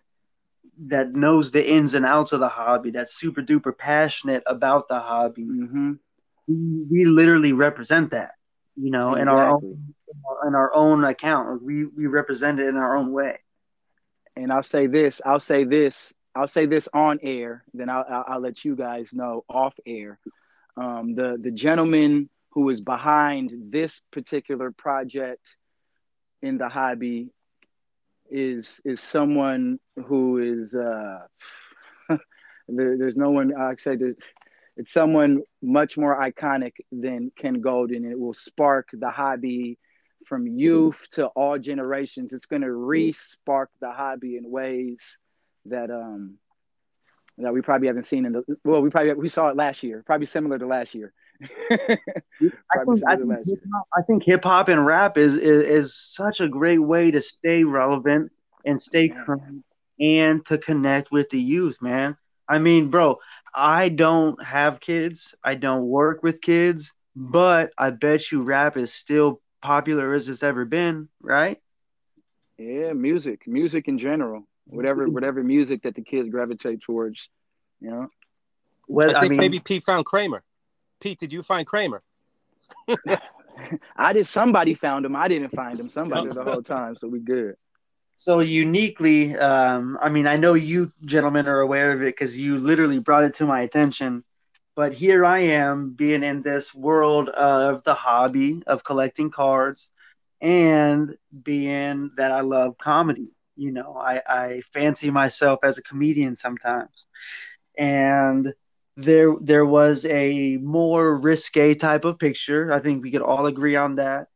that knows the ins and outs of the hobby, that's super duper passionate about the hobby. Mm-hmm. We, we literally represent that, you know, exactly. in our own in our own account. We we represent it in our own way. And I'll say this. I'll say this. I'll say this on air. Then I'll I'll, I'll let you guys know off air. Um, the the gentleman who is behind this particular project in the hobby is is someone who is uh, there, there's no one I say it's someone much more iconic than Ken Goldin. It will spark the hobby from youth to all generations. It's going to re-spark the hobby in ways that um that we probably haven't seen in the well we probably we saw it last year probably similar to last year I think, I think, hip-hop, I think hip hop and rap is, is, is such a great way to stay relevant and stay current and to connect with the youth, man. I mean, bro, I don't have kids. I don't work with kids, but I bet you rap is still popular as it's ever been, right? Yeah, music, music in general, whatever, whatever music that the kids gravitate towards, you know. Well, I think I mean, maybe Pete found Kramer. Pete, did you find Kramer? I did. Somebody found him. I didn't find him. Somebody the whole time, so we good. So uniquely, um, I mean, I know you gentlemen are aware of it because you literally brought it to my attention. But here I am, being in this world of the hobby of collecting cards, and being that I love comedy. You know, I, I fancy myself as a comedian sometimes, and there there was a more risque type of picture. I think we could all agree on that.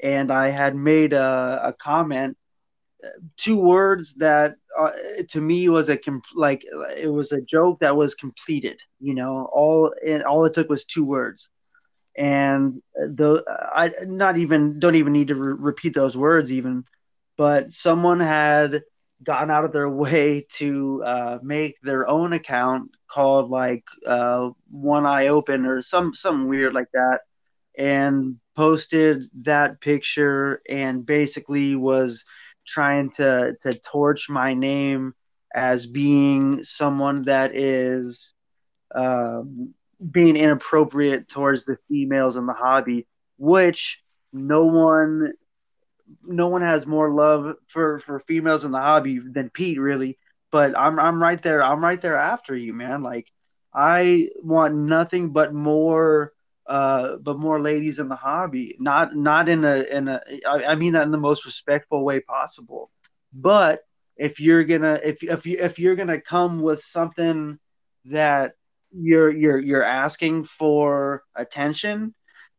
And I had made a, a comment, two words that uh, to me was a like it was a joke that was completed. You know, all and all it took was two words, and the I not even don't even need to re- repeat those words even, but someone had gone out of their way to uh, make their own account called like uh, One Eye Open or some some weird like that, and posted that picture and basically was trying to to torch my name as being someone that is um, being inappropriate towards the females in the hobby, which no one no one has more love for for females in the hobby than Pete really. But I'm I'm right there. I'm right there after you, man. Like I want nothing but more uh but more ladies in the hobby. Not not in a in a I, I mean that in the most respectful way possible. But if you're gonna if if you if you're gonna come with something that you're you're you're asking for attention,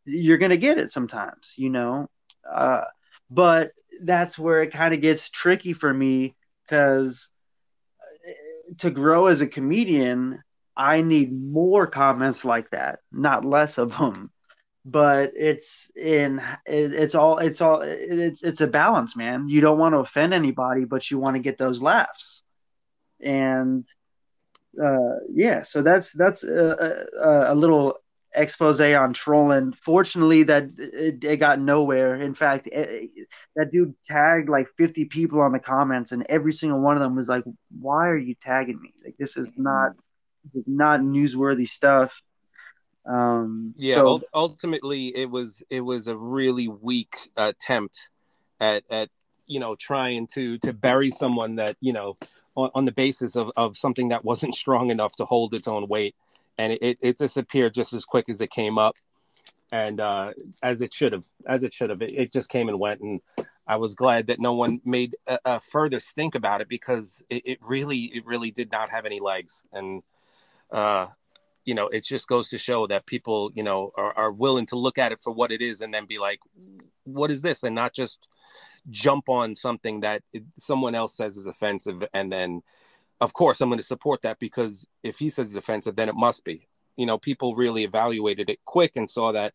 you're gonna get it sometimes, you know. Uh, but that's where it kind of gets tricky for me because to grow as a comedian, I need more comments like that, not less of them. But it's in it's all it's all it's it's a balance, man. You don't want to offend anybody, but you want to get those laughs. And uh, yeah, so that's that's a, a, a little expose on trolling. Fortunately, that it, it got nowhere. In fact, it, that dude tagged like 50 people on the comments, and every single one of them was like, "Why are you tagging me? Like this is not this is not newsworthy stuff." Um, yeah, so, ultimately, it was it was a really weak attempt at at you know trying to to bury someone that you know on, on the basis of of something that wasn't strong enough to hold its own weight and it, it disappeared just as quick as it came up. And uh, as it should have as it should have it, it, just came and went. And i was glad that no one made a, a further stink about it because it, it, really it really did not have any legs. And uh, you know it just goes to show that people you know are, are willing to look at it for what it is and then be like what is this? and not just jump on something that someone else says is offensive and then of course I'm going to support that because if he says it's offensive, then it must be. You know, people really evaluated it quick and saw that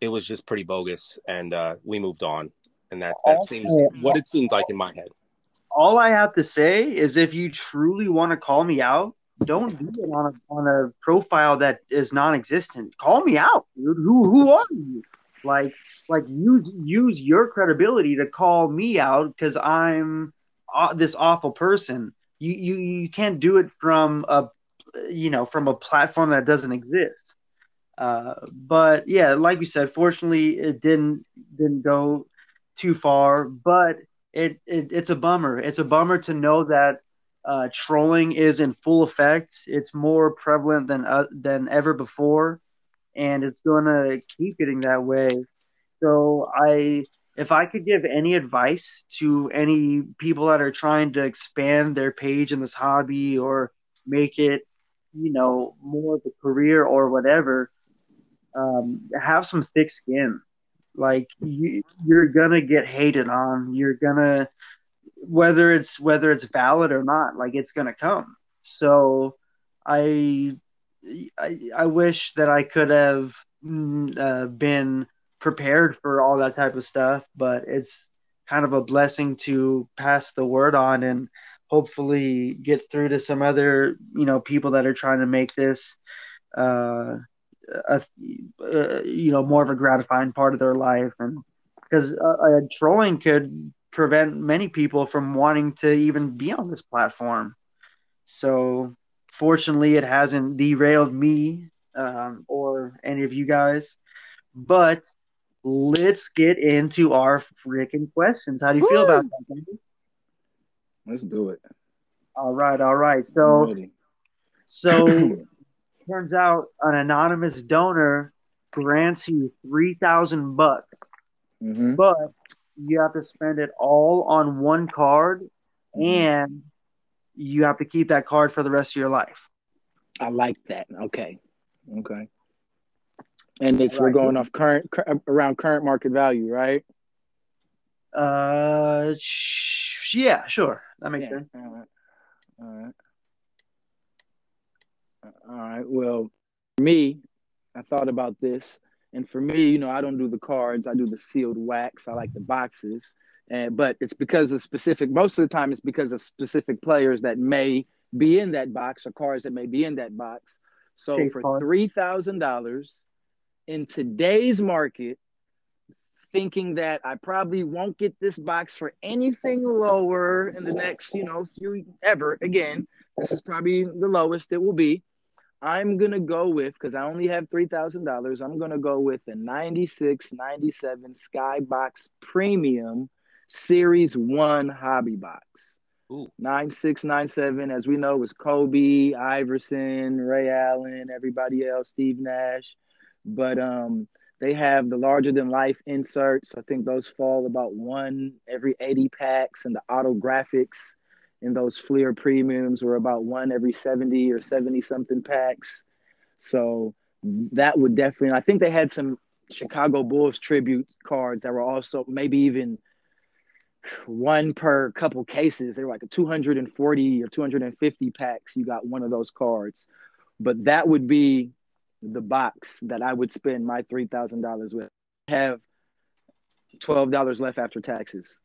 it was just pretty bogus, and uh, we moved on. And that that seems what it seemed like in my head. All I have to say is, if you truly want to call me out, don't do it on a on a profile that is non-existent. Call me out, dude. Who who are you? Like like use use your credibility to call me out because I'm uh, this awful person you you you can't do it from a you know from a platform that doesn't exist. Uh, but yeah, like we said, fortunately it didn't didn't go too far, but it, it it's a bummer. It's a bummer to know that uh, trolling is in full effect. It's more prevalent than uh, than ever before, and it's going to keep getting that way. So I if I could give any advice to any people that are trying to expand their page in this hobby or make it, you know, more of a career or whatever, um, have some thick skin. Like you, you're gonna get hated on. You're gonna whether it's whether it's valid or not. Like it's gonna come. So I I, I wish that I could have mm, uh, been prepared for all that type of stuff, but it's kind of a blessing to pass the word on and hopefully get through to some other you know people that are trying to make this uh, a, uh, you know more of a gratifying part of their life. And because uh, uh, trolling could prevent many people from wanting to even be on this platform. So fortunately it hasn't derailed me um, or any of you guys but let's get into our freaking questions. How do you Woo! feel about that? Baby? Let's do it. All right, all right. So, so turns out an anonymous donor grants you three thousand bucks, mm-hmm. but you have to spend it all on one card, mm-hmm. and you have to keep that card for the rest of your life. I like that. Okay, okay. And it's right. we're going off current around current market value, right? Uh, sh- yeah, sure, that makes yeah. sense. All right. All right. All right. Well, me, I thought about this, and for me, you know, I don't do the cards. I do the sealed wax. I like the boxes, and but it's because of specific. Most of the time, it's because of specific players that may be in that box or cards that may be in that box. So Case for three thousand dollars, in today's market, thinking that I probably won't get this box for anything lower in the next, you know, few ever again. This is probably the lowest it will be. I'm gonna go with because I only have three thousand dollars. I'm gonna go with a 96, 97 Skybox Premium Series One Hobby Box. Ooh. Nine six nine seven, as we know, was Kobe, Iverson, Ray Allen, everybody else, Steve Nash. But um, they have the larger than life inserts. I think those fall about one every 80 packs, and the autographics in those Fleer premiums were about one every 70 or 70 something packs. So that would definitely, I think they had some Chicago Bulls tribute cards that were also maybe even one per couple cases. They were like a 240 or 250 packs. You got one of those cards. But that would be the box that I would spend my $3,000 with. Have $12 left after taxes.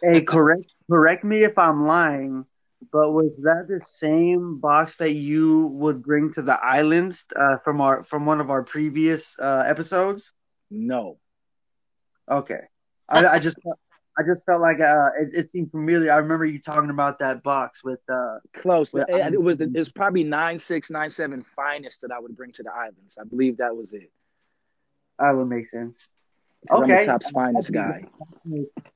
Hey, correct correct me if I'm lying, but was that the same box that you would bring to the islands uh, from our from one of our previous uh, episodes? No. Okay, I, I just I just felt like uh, it, it, seemed familiar. I remember you talking about that box with uh, close. With, it, it was the, it was probably nine six nine seven finest that I would bring to the islands. I believe that was it. That would make sense. Okay, I'm the Topps finest guy.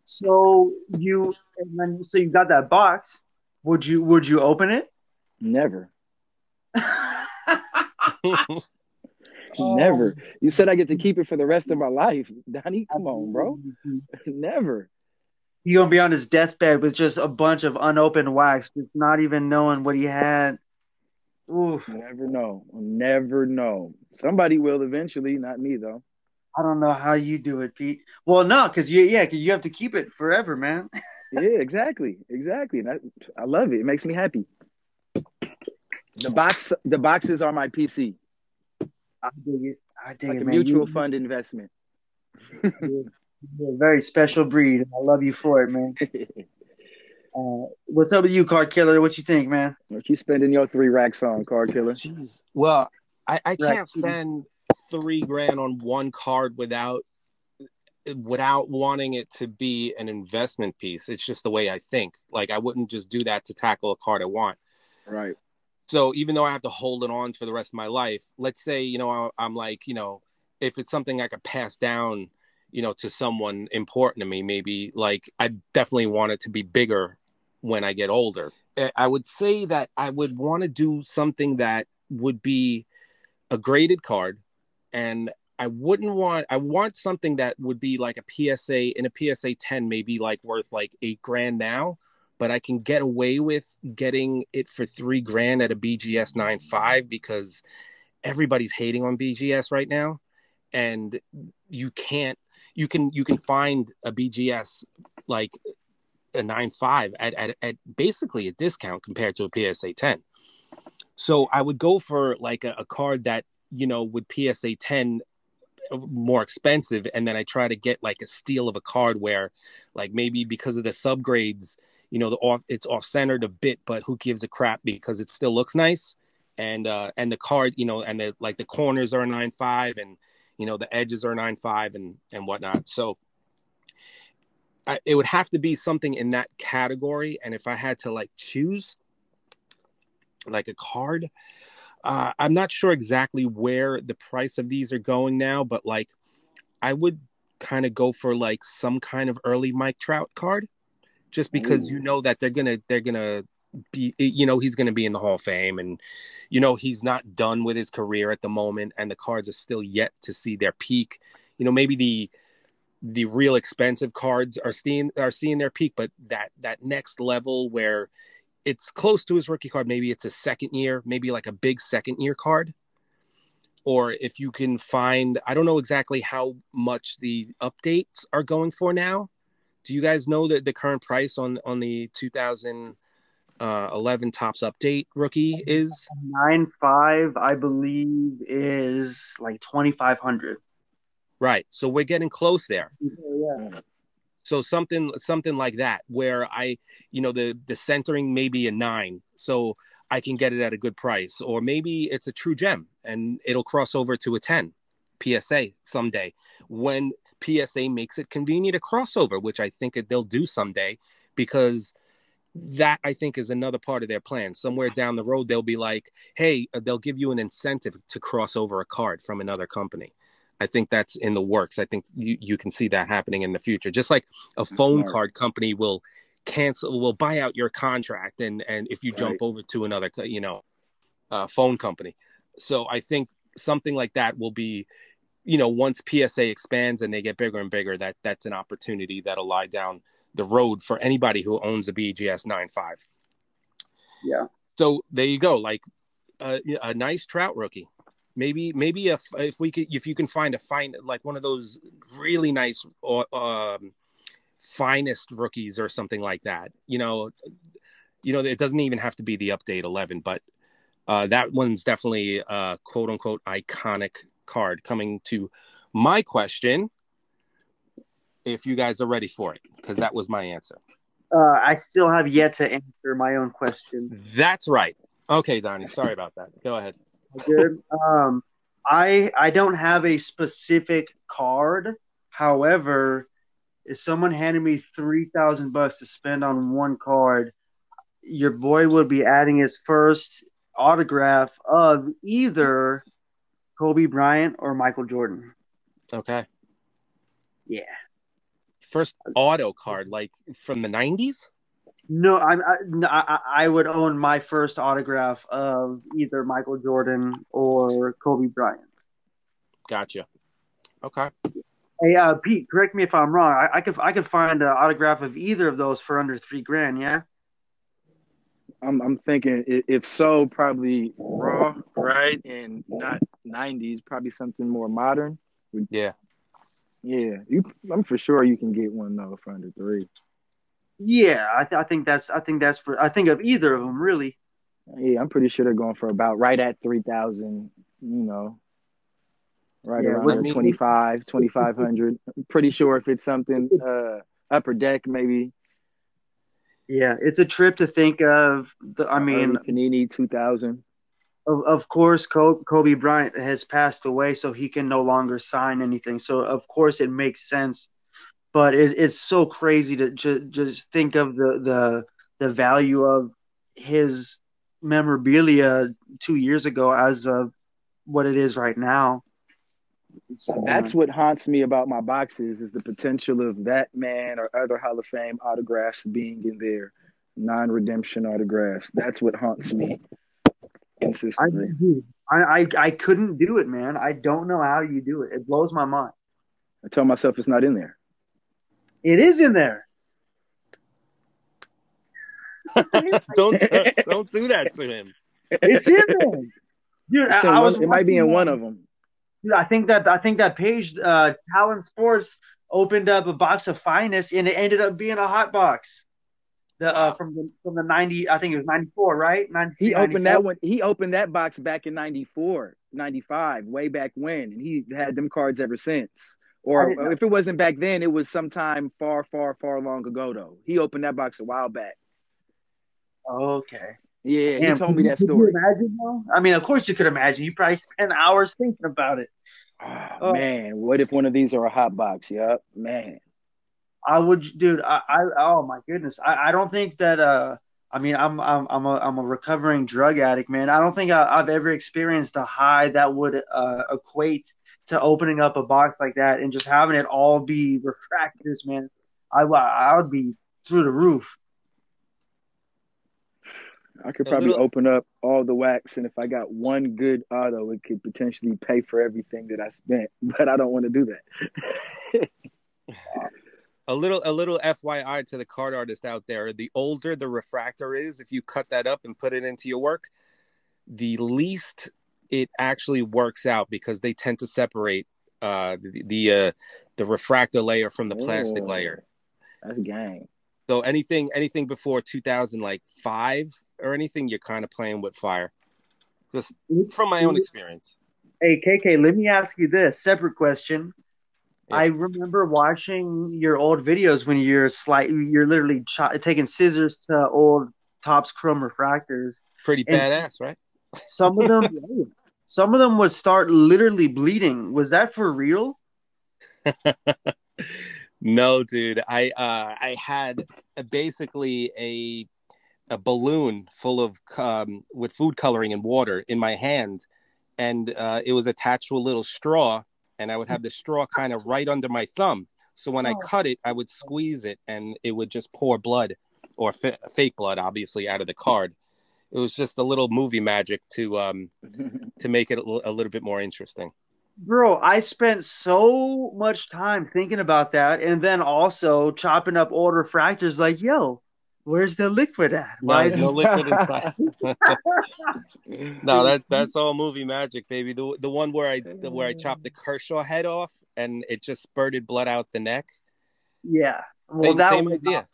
So you and then so you got that box. Would you would you open it? Never. Never. You said I get to keep it for the rest of my life. Donnie, come on, bro. Never. You gonna be on his deathbed with just a bunch of unopened wax, It's not even knowing what he had. Oof. Never know. Never know. Somebody will eventually, not me though. I don't know how you do it, Pete. Well, no, because you yeah, cause you have to keep it forever, man. yeah, exactly, exactly. And I, I love it. It makes me happy. The box, the boxes are my PC. I dig it. I dig like it, a man. mutual you, fund investment. you're, you're, a very special breed, and I love you for it, man. Uh, what's up with you, Card Killer? What you think, man? What you spending your three racks on, Card Killer? Jeez. Well, I, I can't spend three grand on one card without without wanting it to be an investment piece. It's just the way I think. Like I wouldn't just do that to tackle a card I want. Right. So even though I have to hold it on for the rest of my life, let's say, you know, I'm like, you know, if it's something I could pass down, you know, to someone important to me, maybe like I definitely want it to be bigger when I get older. I would say that I would want to do something that would be a graded card and I wouldn't want I want something that would be like a PSA in a PSA 10 maybe like worth like 8 grand now but I can get away with getting it for 3 grand at a BGS 95 because everybody's hating on BGS right now and you can't you can you can find a BGS like a 9.5 at, at, at basically a discount compared to a PSA 10. So I would go for like a, a card that you know, with PSA 10 uh, more expensive and then I try to get like a steal of a card where like maybe because of the subgrades, you know, the off it's off centered a bit, but who gives a crap because it still looks nice. And uh and the card, you know, and the like the corners are a nine five and you know the edges are nine five and and whatnot. So I, it would have to be something in that category. And if I had to like choose like a card, uh, I'm not sure exactly where the price of these are going now, but like I would kind of go for like some kind of early Mike Trout card, just because Ooh. you know that they're gonna they're gonna be you know he's gonna be in the Hall of Fame, and you know he's not done with his career at the moment, and the cards are still yet to see their peak. You know maybe the the real expensive cards are seeing are seeing their peak, but that that next level where it's close to his rookie card. Maybe it's a second year, maybe like a big second year card. Or if you can find, I don't know exactly how much the updates are going for now. Do you guys know that the current price on on the 2011 uh, 11 Topps update rookie is nine five? I believe is like twenty five hundred. Right. So we're getting close there. Yeah so something something like that where i you know the the centering may be a nine so i can get it at a good price or maybe it's a true gem and it'll cross over to a 10 psa someday when PSA makes it convenient to crossover, which I think they'll do someday because that I think is another part of their plan. Somewhere down the road, they'll be like, hey, uh, they'll give you an incentive to cross over a card from another company. I think that's in the works. I think you, you can see that happening in the future. Just like a phone card company will cancel, will buy out your contract, and and if you right. jump over to another, you know, uh, phone company. So I think something like that will be, you know, once PSA expands and they get bigger and bigger, that that's an opportunity that'll lie down the road for anybody who owns a BGS 9.5. Yeah. So there you go. Like uh, a nice Trout rookie. Maybe maybe if if we could if you can find a fine like one of those really nice um, finest rookies or something like that. You know, you know it doesn't even have to be the update 11, but uh, that one's definitely a quote unquote iconic card. Coming to my question, if you guys are ready for it, because that was my answer. Uh, I still have yet to answer my own question. That's right. Okay, Donnie. Sorry about that. Go ahead. Good. um, I I don't have a specific card. However, if someone handed me three thousand bucks to spend on one card, your boy would be adding his first autograph of either Kobe Bryant or Michael Jordan. Okay. Yeah. First auto card, like from the nineties. No, I, I I would own my first autograph of either Michael Jordan or Kobe Bryant. Gotcha. Okay. Hey, uh, Pete, correct me if I'm wrong. I, I could I could find an autograph of either of those for under three grand. Yeah. I'm I'm thinking if so, probably raw, right, and not '90s. Probably something more modern. Yeah, yeah. You, I'm for sure you can get one though for under three. Yeah, I, th- I think that's I think that's for I think of either of them really. Yeah, I'm pretty sure they're going for about right at three thousand. You know, right yeah, around 25, 2500. I'm pretty sure if it's something uh, upper deck, maybe yeah, it's a trip to think of. The, I mean, Panini 2000. Of, of course, Kobe Bryant has passed away, so he can no longer sign anything. So, of course, it makes sense. But it, it's so crazy to just, just think of the, the the value of his memorabilia two years ago as of what it is right now. That's what haunts me about my boxes is the potential of that man or other Hall of Fame autographs being in there, non-redemption autographs. That's what haunts me consistently. I, I I couldn't do it, man. I don't know how you do it. It blows my mind. I tell myself it's not in there. It is in there. don't don't do that to him. It's in there, dude. I, I was. It might be in one of them. Dude, I think that I think that page, uh, Talon Sports opened up a box of finest, and it ended up being a hot box. The uh, from the from the ninety, I think it was ninety four, right? 90, he opened that one. He opened that box back in 94, 95, way back when, and he had them cards ever since. Or if it wasn't back then, it was sometime far, far, far long ago. Though he opened that box a while back. Okay. Yeah, Damn, he told me that story. imagine, though? I mean, of course you could imagine. You probably spent hours thinking about it. Oh, oh. Man, what if one of these are a hot box? Yep, man. I would, dude. I, I oh my goodness. I, I don't think that. Uh, I mean, I'm I'm I'm a I'm a recovering drug addict, man. I don't think I, have ever experienced a high that would uh, equate to opening up a box like that and just having it all be refractors, man. I I would be through the roof. I could probably little... open up all the wax, and if I got one good auto, it could potentially pay for everything that I spent. But I don't want to do that. a little, a little FYI to the card artist out there: the older the refractor is, if you cut that up and put it into your work, the least it actually works out because they tend to separate uh, the the, uh, the refractor layer from the plastic layer. That's gang. So anything anything before 2000 like 5 or anything, you're kind of playing with fire. Just from my own experience. Hey, KK, let me ask you this separate question. Yeah. I remember watching your old videos when you're slight, you're literally ch- taking scissors to old Topps Chrome refractors. Pretty badass, right? some of them, some of them would start literally bleeding. Was that for real? no, dude. I uh, I had basically a a balloon full of um, with food coloring and water in my hand, and uh, it was attached to a little straw, and I would have the straw kind of right under my thumb. So when I oh. cut it, I would squeeze it, and it would just pour blood, or f- fake blood, obviously, out of the card. It was just a little movie magic to um, to make it a, l- a little bit more interesting. Bro, I spent so much time thinking about that, and then also chopping up old refractors. Like, yo, where's the liquid at? Why is no liquid inside? no, that that's all movie magic, baby. The the one where I the, where I chopped the Kershaw head off and it just spurted blood out the neck. Yeah, well, same, that same one, idea.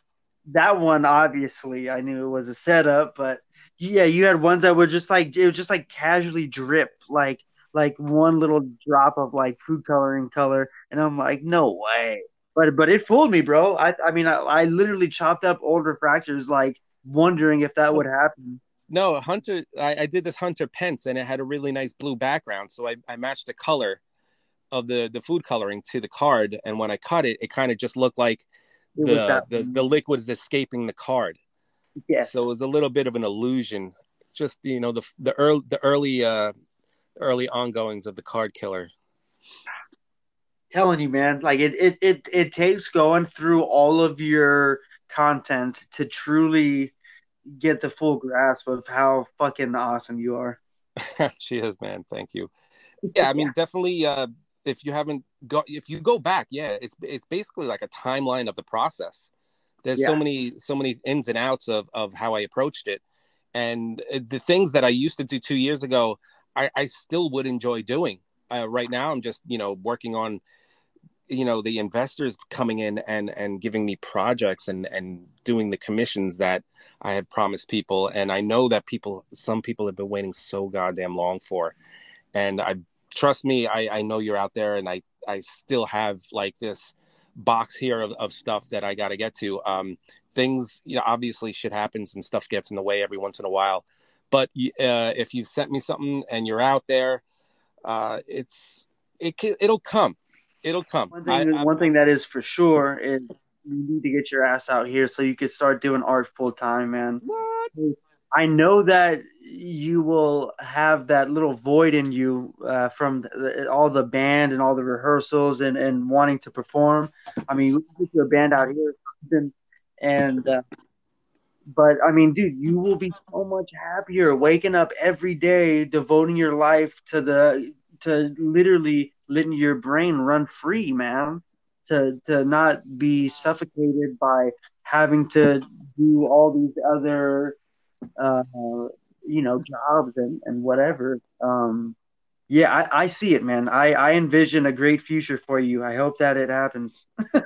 That one, obviously, I knew it was a setup, but yeah, you had ones that were just like it would just like casually drip, like like one little drop of like food coloring color, and I'm like, no way but but it fooled me, bro. I I mean, I, I literally chopped up old refractors, like wondering if that would happen. No, Hunter, I, I did this Hunter Pence, and it had a really nice blue background, so I, I matched the color of the the food coloring to the card, and when I cut it, it kind of just looked like the, the the liquid is escaping the card. Yes. So it was a little bit of an illusion. Just you know the the early the early uh early ongoings of the card killer telling you, man, like it, it, it, it takes going through all of your content to truly get the full grasp of how fucking awesome you are. she is, man. Thank you. Yeah, I mean, definitely. Uh, if you haven't go, if you go back, yeah, it's it's basically like a timeline of the process. There's yeah. so many so many ins and outs of of how I approached it, and uh, the things that I used to do two years ago, I, I still would enjoy doing. Uh, right now, I'm just you know working on you know the investors coming in and and giving me projects and and doing the commissions that I have promised people. And I know that people some people have been waiting so goddamn long for. And I trust me I I know you're out there and I I still have like this box here of, of stuff that I got to get to. Um things you know obviously shit happens and stuff gets in the way every once in a while. But uh, if you sent me something and you're out there uh it's it it'll come it'll come. One thing, I, one thing that is for sure is you need to get your ass out here so you can start doing art full time, man. What? I know that you will have that little void in you uh, from the, all the band and all the rehearsals and, and wanting to perform. I mean, we get you a band out here, and uh, but I mean, dude, you will be so much happier waking up every day, devoting your life to the to literally letting your brain run free, man. To to not be suffocated by having to do all these other uh, you know jobs and and whatever. Um, yeah, I, I see it, man. I, I envision a great future for you. I hope that it happens.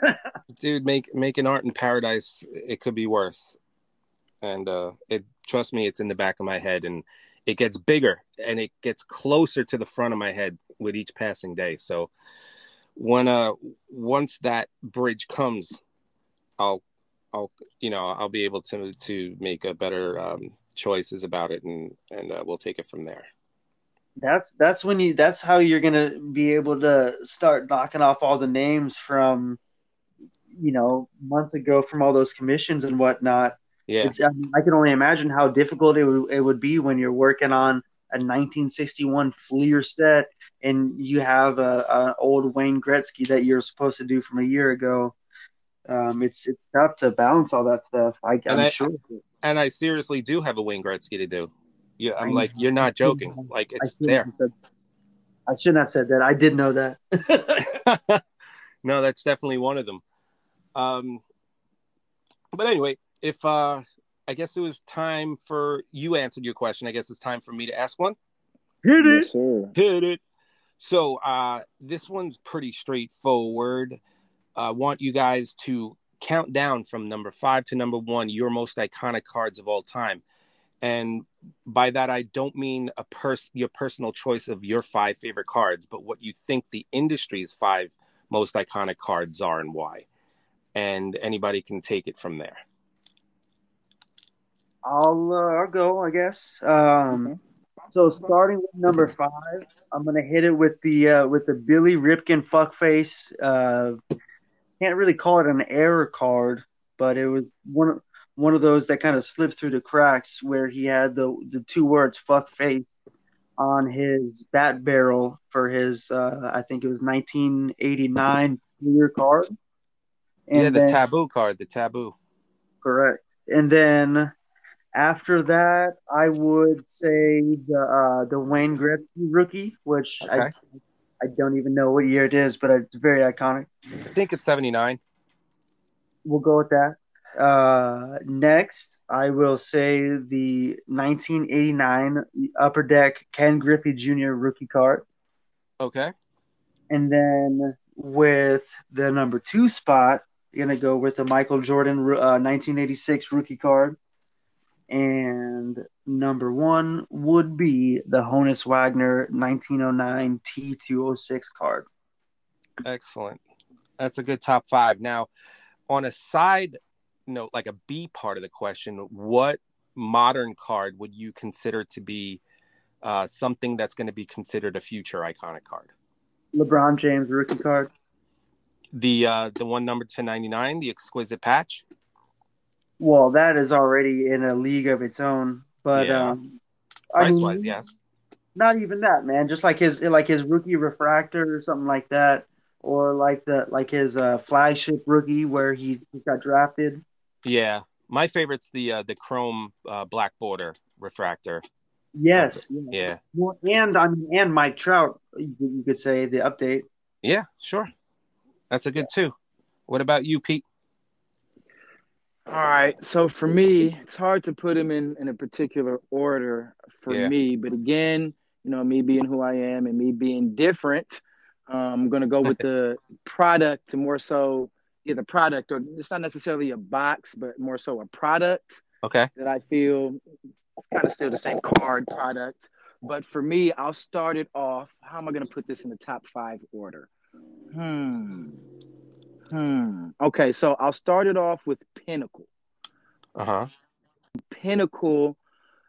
Dude, make making art in paradise. It could be worse, and uh, it trust me, it's in the back of my head, and it gets bigger and it gets closer to the front of my head with each passing day. So when uh once that bridge comes, I'll I'll you know I'll be able to to make a better um, choices about it and and uh, we'll take it from there. That's that's when you that's how you're gonna be able to start knocking off all the names from you know months ago from all those commissions and whatnot yeah, I, mean, I, can only imagine how difficult it, w- it would be when you're working on a 1961 Fleer set and you have a, a old Wayne Gretzky that you're supposed to do from a year ago. Um, it's it's tough to balance all that stuff. I, am I, sure. And I seriously do have a Wayne Gretzky to do. Yeah, I'm like, you're not joking. Like it's I there. Said, I shouldn't have said that. I did know that. no, that's definitely one of them. Um, but anyway, if uh I guess it was time for you answered your question. I guess it's time for me to ask one. Hit it. Yes, Hit it. So uh this one's pretty straightforward. I want you guys to count down from number five to number one your most iconic cards of all time. And by that I don't mean a pers- your personal choice of your five favorite cards, but what you think the industry's five most iconic cards are and why. And anybody can take it from there. I'll uh, I'll go. I guess. Um, So starting with number five, I'm gonna hit it with the uh, with the Billy Ripken fuckface. Uh, can't really call it an error card, but it was one of one of those that kind of slipped through the cracks where he had the the two words "fuck face" on his bat barrel for his uh, I think it was 1989 year card. And yeah, the then, taboo card, the taboo. Correct. And then after that, I would say the uh, the Wayne Gretzky rookie, which okay. I I don't even know what year it is, but it's very iconic. I think it's seventy nine. We'll go with that. Uh, next, I will say the 1989 Upper Deck Ken Griffey Jr. rookie card. Okay. And then with the number two spot, you're gonna go with the Michael Jordan uh, 1986 rookie card. And number one would be the Honus Wagner 1909 T206 card. Excellent. That's a good top five. Now, on a side note, like a B part of the question, what modern card would you consider to be uh, something that's going to be considered a future iconic card? LeBron James rookie card. The uh, the one number to ninety nine, the exquisite patch. Well, that is already in a league of its own. But yeah. um, price wise, yes. Not even that, man. Just like his like his rookie refractor or something like that, or like the like his uh, flagship rookie where he, he got drafted. Yeah, my favorite's the uh, the chrome uh, black border refractor. Yes. Yeah. Well, and I mean, and Mike Trout, you could say the update. Yeah, sure. That's a good too. What about you, Pete? All right. So for me, it's hard to put them in, in a particular order for yeah. me. But again, you know, me being who I am and me being different, um, I'm going to go with the product more so, yeah, the product, or it's not necessarily a box, but more so a product. Okay. That I feel kind of still the same card product. But for me, I'll start it off. How am I going to put this in the top five order? Hmm. Hmm. Okay, so I'll start it off with Pinnacle. Uh huh. Pinnacle.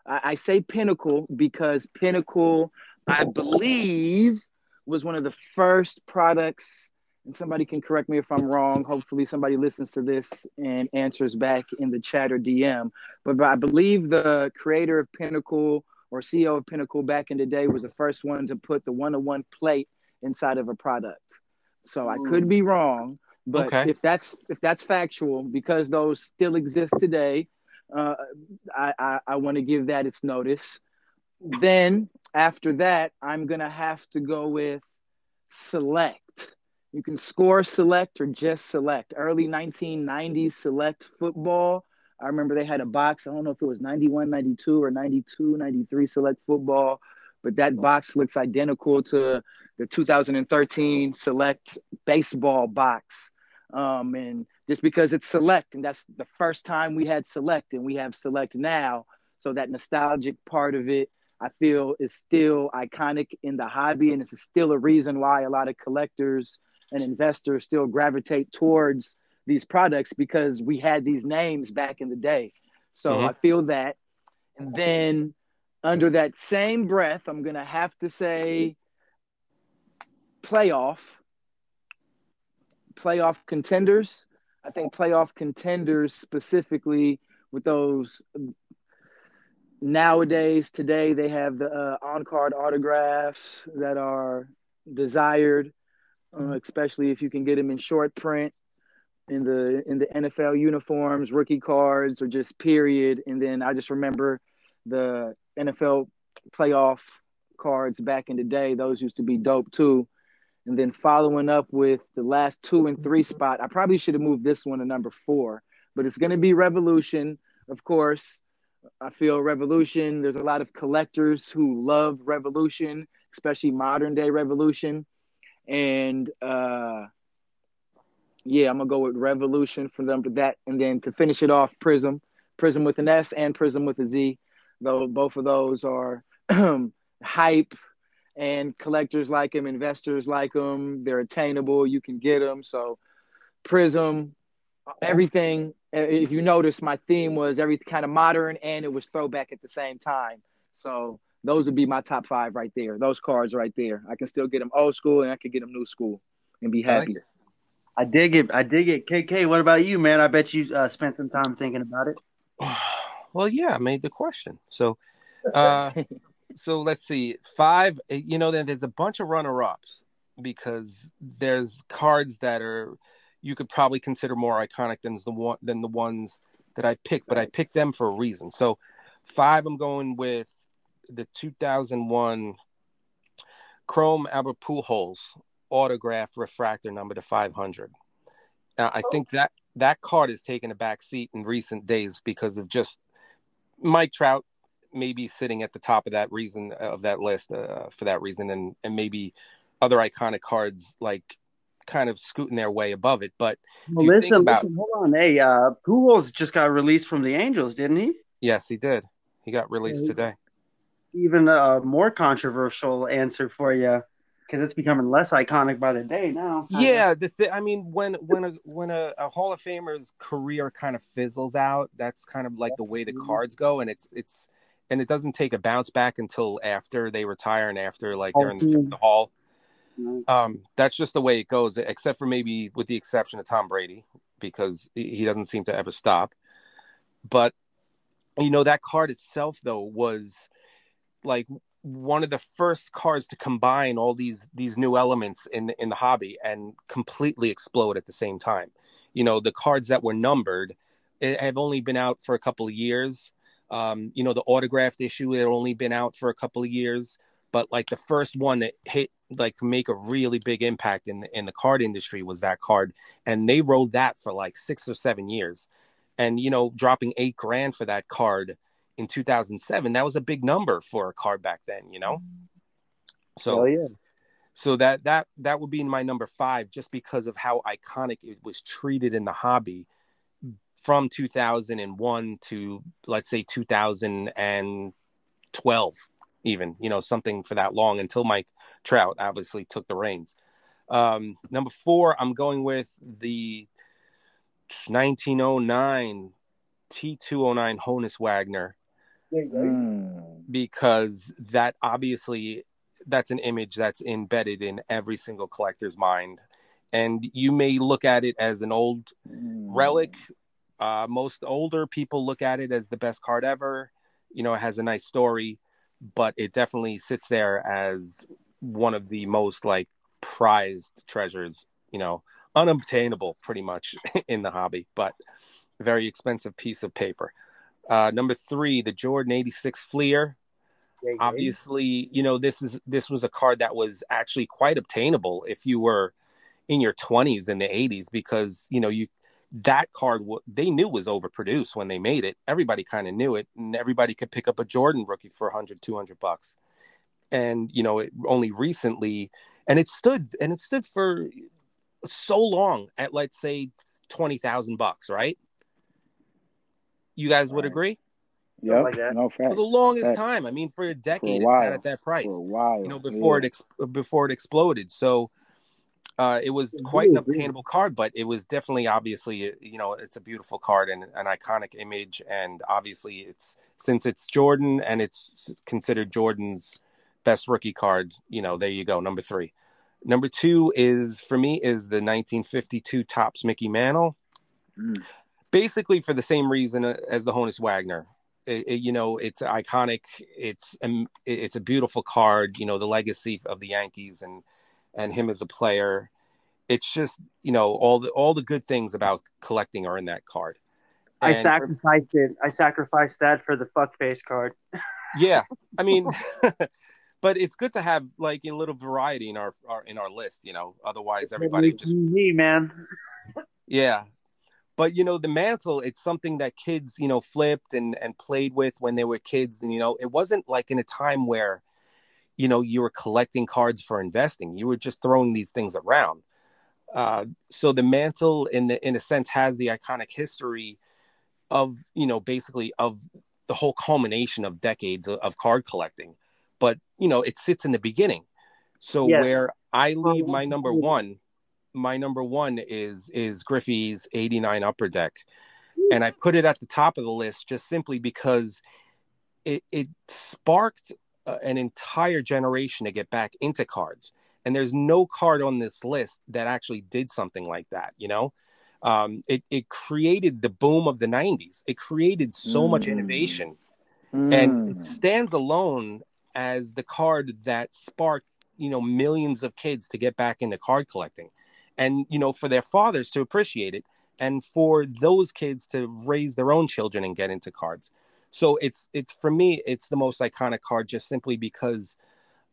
I, I say Pinnacle because Pinnacle, I believe, was one of the first products. And somebody can correct me if I'm wrong. Hopefully, somebody listens to this and answers back in the chat or DM. But, but I believe the creator of Pinnacle or CEO of Pinnacle back in the day was the first one to put the one-to-one plate inside of a product. So I could be wrong, but okay. if that's if that's factual, because those still exist today, uh, I, I, I want to give that its notice. Then after that, I'm gonna have to go with select. You can score select or just select. Early 1990s select football. I remember they had a box. I don't know if it was 91, 92, or 92, 93 select football, but that box looks identical to the 2013 select baseball box. Um, and just because it's select, and that's the first time we had select, and we have select now. So that nostalgic part of it, I feel, is still iconic in the hobby, and it's still a reason why a lot of collectors and investors still gravitate towards these products because we had these names back in the day. So mm-hmm. I feel that. And then under that same breath, I'm going to have to say playoff playoff contenders. I think playoff contenders specifically with those nowadays today they have the uh, on card autographs that are desired, uh, mm-hmm. especially if you can get them in short print in the in the NFL uniforms, rookie cards, or just period. And then I just remember the NFL playoff cards back in the day; those used to be dope too and then following up with the last two and three spot. I probably should have moved this one to number four, but it's going to be Revolution, of course. I feel Revolution. There's a lot of collectors who love Revolution, especially modern day Revolution. And uh, yeah, I'm gonna go with Revolution for them for that, and then to finish it off, Prism, Prism with an S and Prism with a Z. Though both of those are hype and collectors like them, investors like them. They're attainable. You can get them. So, Prism, everything. If you notice, my theme was every kind of modern and it was throwback at the same time. So those would be my top five right there. Those cards right there. I can still get them old school and I can get them new school and be happy. I, I dig it. I dig it. KK, what about you, man? I bet you uh, spent some time thinking about it. Well, yeah, I made the question. So, uh, so let's see. Five. eh, You know, then there's a bunch of runner-ups because there's cards that are you could probably consider more iconic than the one than the ones that I picked, but I picked them for a reason. So, five. I'm going with the 2001 Chrome Albert Pujols autograph refractor number to 500. Now, I think that that card has taken a back seat in recent days because of just Mike Trout maybe sitting at the top of that reason of that list uh, for that reason, and and maybe other iconic cards like kind of scooting their way above it. But Well, listen, think about- listen, hold on. Hey, uh, Pujols just got released from the Angels, didn't he? yes, he did. He got released So- today. Even a more controversial answer for you because it's becoming less iconic by the day now. Yeah, the th- I mean, when when a when a, a Hall of Famer's career kind of fizzles out, that's kind of like the way the cards go, and it's it's and it doesn't take a bounce back until after they retire and after like they're in the, the hall. Um, that's just the way it goes, except for maybe with the exception of Tom Brady because he doesn't seem to ever stop. But you know that card itself though was like one of the first cards to combine all these these new elements in the, in the hobby and completely explode at the same time. You know the cards that were numbered have only been out for a couple of years. Um, you know the autographed issue had only been out for a couple of years, but like the first one that hit like to make a really big impact in the, in the card industry was that card, and they rode that for like six or seven years. And you know, dropping eight grand for that card in 2007, that was a big number for a card back then. You know, so Hell yeah. so that that that would be my number five just because of how iconic it was treated in the hobby from 2001 to let's say 2012 even you know something for that long until mike trout obviously took the reins um number four i'm going with the 1909 t209 honus wagner Mm. because that obviously that's an image that's embedded in every single collector's mind and you may look at it as an old Mm. relic uh, most older people look at it as the best card ever. You know it has a nice story but it definitely sits there as one of the most like prized treasures you know unobtainable pretty much in the hobby but very expensive piece of paper. Uh, number three the jordan 86 fleer. Obviously you know this is this was a card that was actually quite obtainable if you were in your 20s in the 80s because you know you that card wa- they knew was overproduced when they made it everybody kind of knew it and everybody could pick up a jordan rookie for 100 200 bucks and you know it only recently and it stood and it stood for so long at let's say 20,000 bucks right you guys would Right. agree Yeah, like that. No for the longest Fact. time i mean for a decade it sat at that price For a while. you know before yeah. it ex- before it exploded so uh it was quite an obtainable card but it was definitely obviously you know it's a beautiful card and an iconic image and obviously it's since it's jordan and it's considered jordan's best rookie card you know there you go number three. Number two is for me is the 1952 Topps mickey mantle. Mm. basically for the same reason uh, as the honus wagner. It, it- you know it's iconic it's um, it's a beautiful card you know the legacy of the yankees and and him as a player it's just you know all the all the good things about collecting are in that card I And for- sacrificed it. I sacrificed that for the fuck face card. yeah i mean but it's good to have like a little variety in our, our in our list you know otherwise everybody just me, man. Yeah. But you know, the mantle, it's something that kids, you know, flipped and and played with when they were kids. And you know, it wasn't like in a time where, you know, you were collecting cards for investing. You were just throwing these things around. Uh, so the mantle in the in a sense has the iconic history of, you know, basically of the whole culmination of decades of, of card collecting. But, you know, it sits in the beginning. So Yeah. where I leave my number one my number one is is Griffey's 89 upper deck. And I put it at the top of the list just simply because it, it sparked uh, an entire generation to get back into cards. And there's no card on this list that actually did something like that you know? Um, it, it created the boom of the 90s it created so mm. much innovation. Mm. and it stands alone as the card that sparked you know millions of kids to get back into card collecting and you know for their fathers to appreciate it and for those kids to raise their own children and get into cards so it's it's for me it's the most iconic card just simply because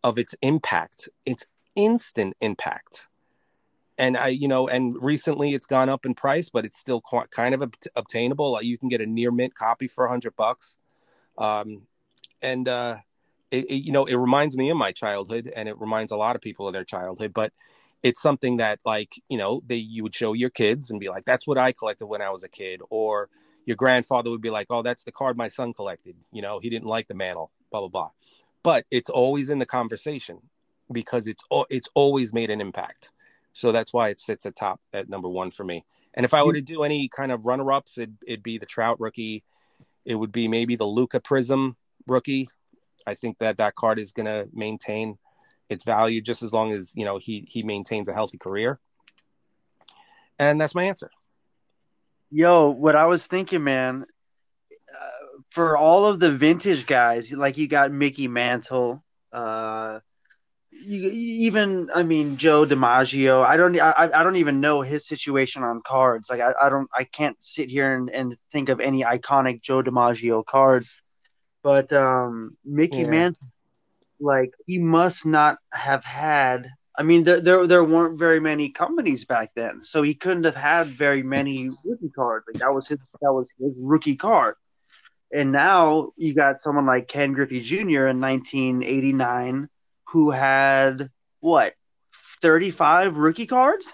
of its impact its instant impact. And i you know and recently it's gone up in price but it's still quite, kind of obtainable. You can get a near mint copy for 100 bucks. Um and uh it, it, you know it reminds me of my childhood and it reminds a lot of people of their childhood but it's something that like you know they you would show your kids and be like that's what i collected when i was a kid or your grandfather would be like oh that's the card my son collected. You know he didn't like the mantle blah blah blah. But it's always in the conversation because it's it's always made an impact. So that's why it sits at top at number one for me. And if i were to do any kind of runner-ups it'd, it'd be the trout rookie. It would be maybe the luka prism rookie. I think that that card is going to maintain its value just as long as you know he he maintains a healthy career. And that's my answer. Yo, what I was thinking, man, uh, for all of the vintage guys, like you got Mickey Mantle, uh, you, even I mean Joe DiMaggio. I don't I, I don't even know his situation on cards. Like I, I don't I can't sit here and, and think of any iconic Joe DiMaggio cards. But um, Mickey yeah. Mantle like he must not have had I mean, there, there there weren't very many companies back then, so he couldn't have had very many rookie cards. Like that was his that was his rookie card. And now you got someone like Ken Griffey Jr. in 1989 who had what 35 rookie cards.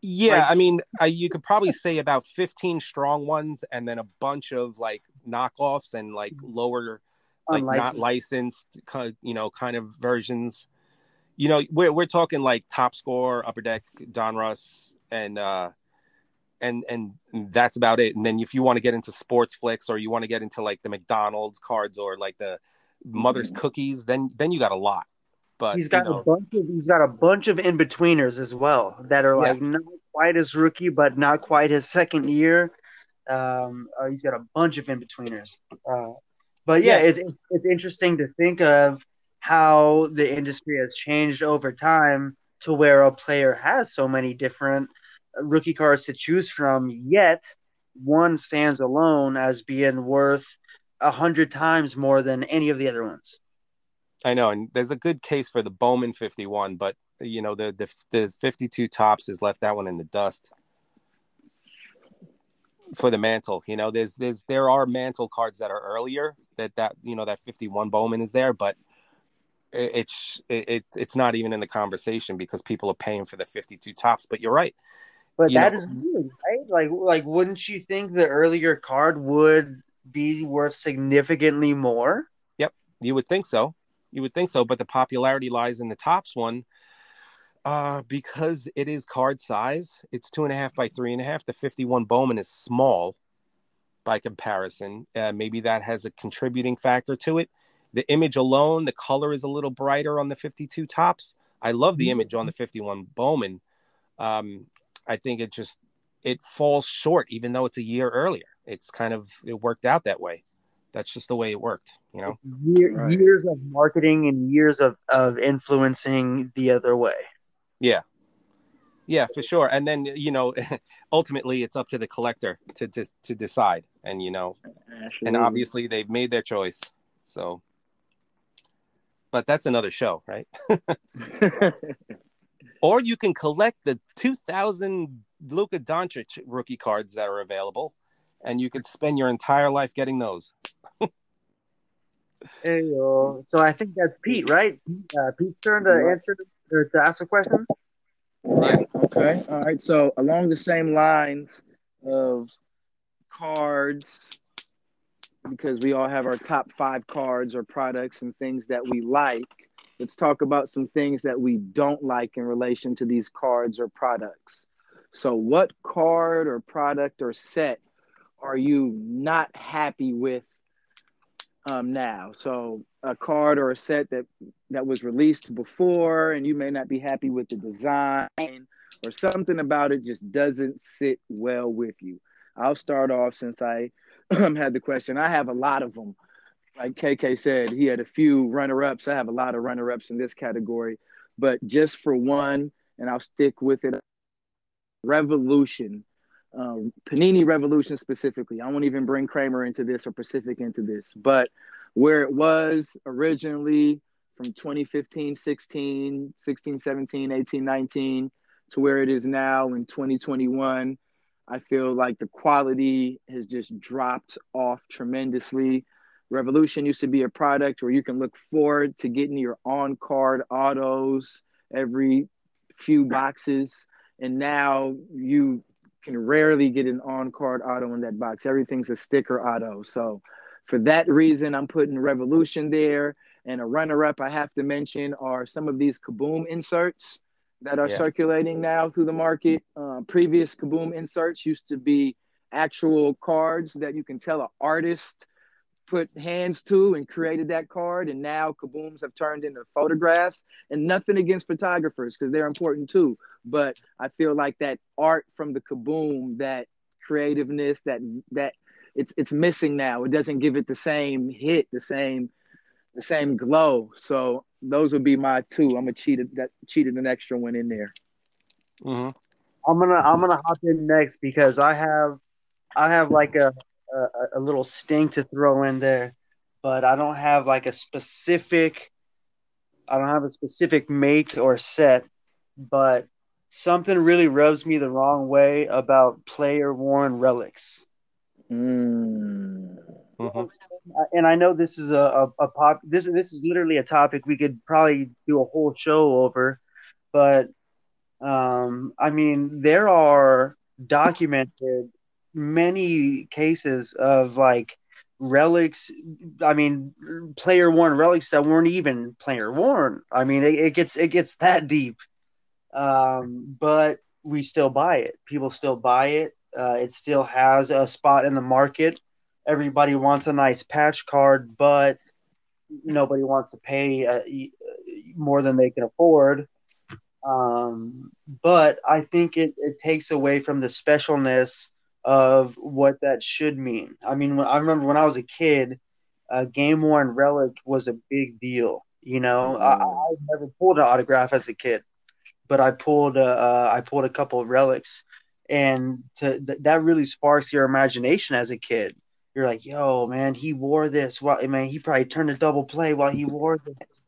Yeah, like, I mean, I, you could probably say about 15 strong ones, and then a bunch of like knockoffs and like lower like not licensed, you know, kind of versions. You know, we're we're talking like top score, upper deck, Donruss, and uh, and and that's about it. And then if you want to get into Sportflics or you want to get into like the McDonald's cards or like the mother's mm-hmm. cookies, then then you got a lot. But he's got you know, a bunch of he's got a bunch of in betweeners as well that are like yeah. not quite as rookie, but not quite his second year. Um, uh, he's got a bunch of in betweeners. Uh, but yeah, yeah. It's, it's interesting to think of how the industry has changed over time to where a player has so many different rookie cards to choose from, yet one stands alone as being worth a hundred times more than any of the other ones. I know, and there's a good case for the Bowman 51, but you know the the the 52 Topps has left that one in the dust for the mantle. You know, there's there's there are mantle cards that are earlier that that you know that 51 Bowman is there, but it's it, it's not even in the conversation because people are paying for the 52 Topps But you're right. But you that know, is weird, right? Like like wouldn't you think the earlier card would be worth significantly more? Yep, you would think so. You would think so, but the popularity lies in the Topps one uh, because it is card size, it's two and a half by three and a half. The 51 Bowman is small by comparison. Uh, maybe that has a contributing factor to it. The image alone, the color is a little brighter on the 52 Topps. I love the image on the 51 Bowman. Um, I think it just it falls short, even though it's a year earlier. It's kind of it worked out that way. That's just the way it worked, you know. Year, right. Years of marketing and years of of influencing the other way. Yeah. Yeah, for sure. And then, you know, ultimately it's up to the collector to to, to decide. And, you know, Absolutely. and obviously they've made their choice. So but that's another show, right? or you can collect the 2000 Luka Doncic rookie cards that are available, and you could spend your entire life getting those. hey, yo. So I think that's Pete, right? Uh, Pete's turn to answer or to ask a question? Right. Okay. All right. So along the same lines of cards, because we all have our top five cards or products and things that we like. Let's talk about some things that we don't like in relation to these cards or products. So, what card or product or set are you not happy with um, now. So a card or a set that that was released before, and you may not be happy with the design or something about it just doesn't sit well with you. I'll start off since I had the question. I have a lot of them. Like KK said, he had a few runner ups. I have a lot of runner ups in this category. But just for one, and I'll stick with it Revolution, um, Panini Revolution specifically. I won't even bring Kramer into this or Pacific into this, but where it was originally from 2015, 16, 16, 17, 18, 19 to where it is now in 2021, I feel like the quality has just dropped off tremendously. Revolution used to be a product where you can look forward to getting your on card autos every few boxes. And now you can rarely get an on card auto in that box. Everything's a sticker auto. So for that reason, I'm putting Revolution there. And a runner up I have to mention are some of these Kaboom inserts that are yeah. circulating now through the market. Uh, previous Kaboom inserts used to be actual cards that you can tell an artist put hands to and created that card. And now Kabooms have turned into photographs. And nothing against photographers because they're important too. But I feel like that art from the Kaboom, that creativeness, that that it's it's missing now. It doesn't give it the same hit, the same the same glow. So those would be my two. I'm gonna cheat that cheated an extra one in there. Mm-hmm. I'm gonna I'm gonna hop in next because I have I have like a, a a little sting to throw in there, but I don't have like a specific I don't have a specific make or set, but something really rubs me the wrong way about player worn relics. Mm. Mm-hmm. And I know this is a, a, a, pop. This this is literally a topic we could probably do a whole show over, but um, I mean there are documented many cases of like relics. I mean, player worn relics that weren't even player worn. I mean, it, it gets it gets that deep. Um, but we still buy it. People still buy it. Uh, it still has a spot in the market everybody wants a nice patch card, but nobody wants to pay uh, more than they can afford. Um, but I think it, it takes away from the specialness of what that should mean. I mean, I remember when I was a kid, a game worn relic was a big deal. You know, mm. I, I never pulled an autograph as a kid, but I pulled a, uh, I pulled a couple of relics, and to, th- that really sparks your imagination as a kid you're like, yo, man, he wore this. While, man, he probably turned a double play while he wore this.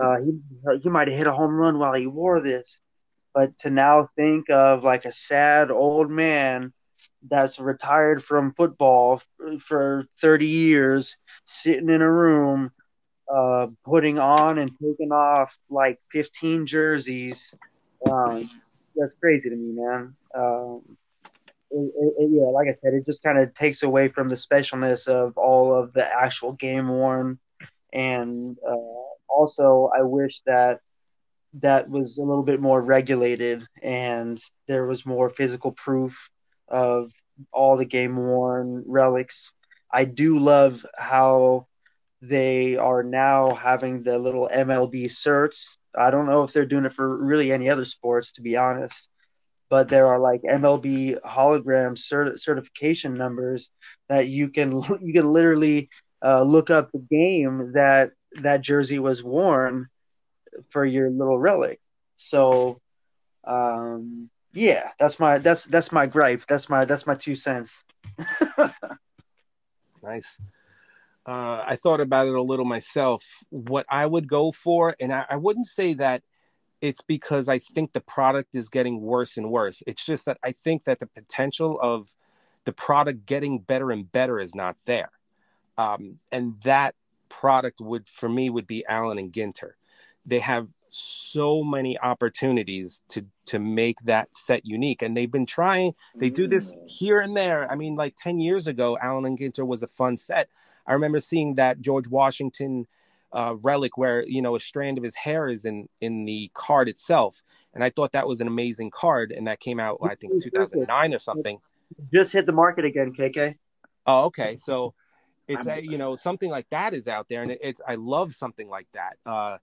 Uh, he he might have hit a home run while he wore this. But to now think of like a sad old man that's retired from football for 30 years, sitting in a room, uh, putting on and taking off like 15 jerseys. Um, that's crazy to me, man. Um, it, it, yeah, like I said, it just kind of takes away from the specialness of all of the actual game worn, and uh, also I wish that that was a little bit more regulated and there was more physical proof of all the game worn relics. I do love how they are now having the little MLB certs. I don't know if they're doing it for really any other sports, to be honest but there are like MLB hologram cert- certification numbers that you can you can literally uh, look up the game that that jersey was worn for your little relic. So, um, yeah, that's my that's that's my gripe. That's my that's my two cents. nice. Uh, I thought about it a little myself. What I would go for, and I, I wouldn't say that it's because I think the product is getting worse and worse. It's just that I think that the potential of the product getting better and better is not there. Um, and that product would, for me, would be Allen and Ginter. They have so many opportunities to to make that set unique and they've been trying they do this mm. here and there i mean like 10 years ago allen and ginter was a fun set i remember seeing that george washington uh, relic where you know a strand of his hair is in in the card itself, and I thought that was an amazing card, and that came out I think 2009 or something. Just hit the market again, KK. Oh, okay. So it's a, you know something like that is out there and it's i love something like that uh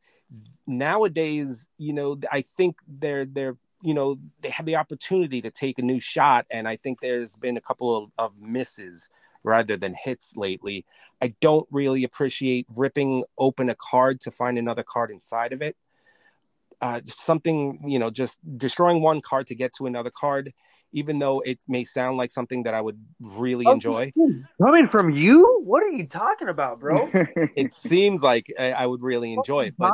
nowadays you know i think they're they're you know they have the opportunity to take a new shot and i think there's been a couple of, of misses rather than hits lately i don't really appreciate ripping open a card to find another card inside of it uh, something you know just destroying one card to get to another card even though it may sound like something that I would really oh, enjoy. Coming from you, what are you talking about, bro? it seems like I, would really enjoy it, but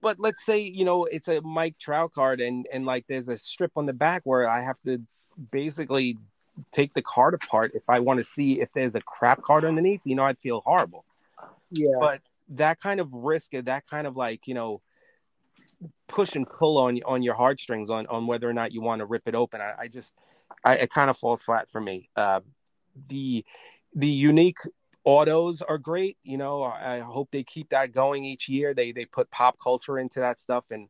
but let's say you know it's a Mike Trout card, and and like there's a strip on the back where I have to basically take the card apart if I want to see if there's a crap card underneath. You know, I'd feel horrible. Yeah, but that kind of risk, that kind of like you know push and pull on on your heartstrings on on whether or not you want to rip it open. I, I just I, it kind of falls flat for me. Uh, the the unique autos are great. You know, I, I hope they keep that going each year. They they put pop culture into that stuff, and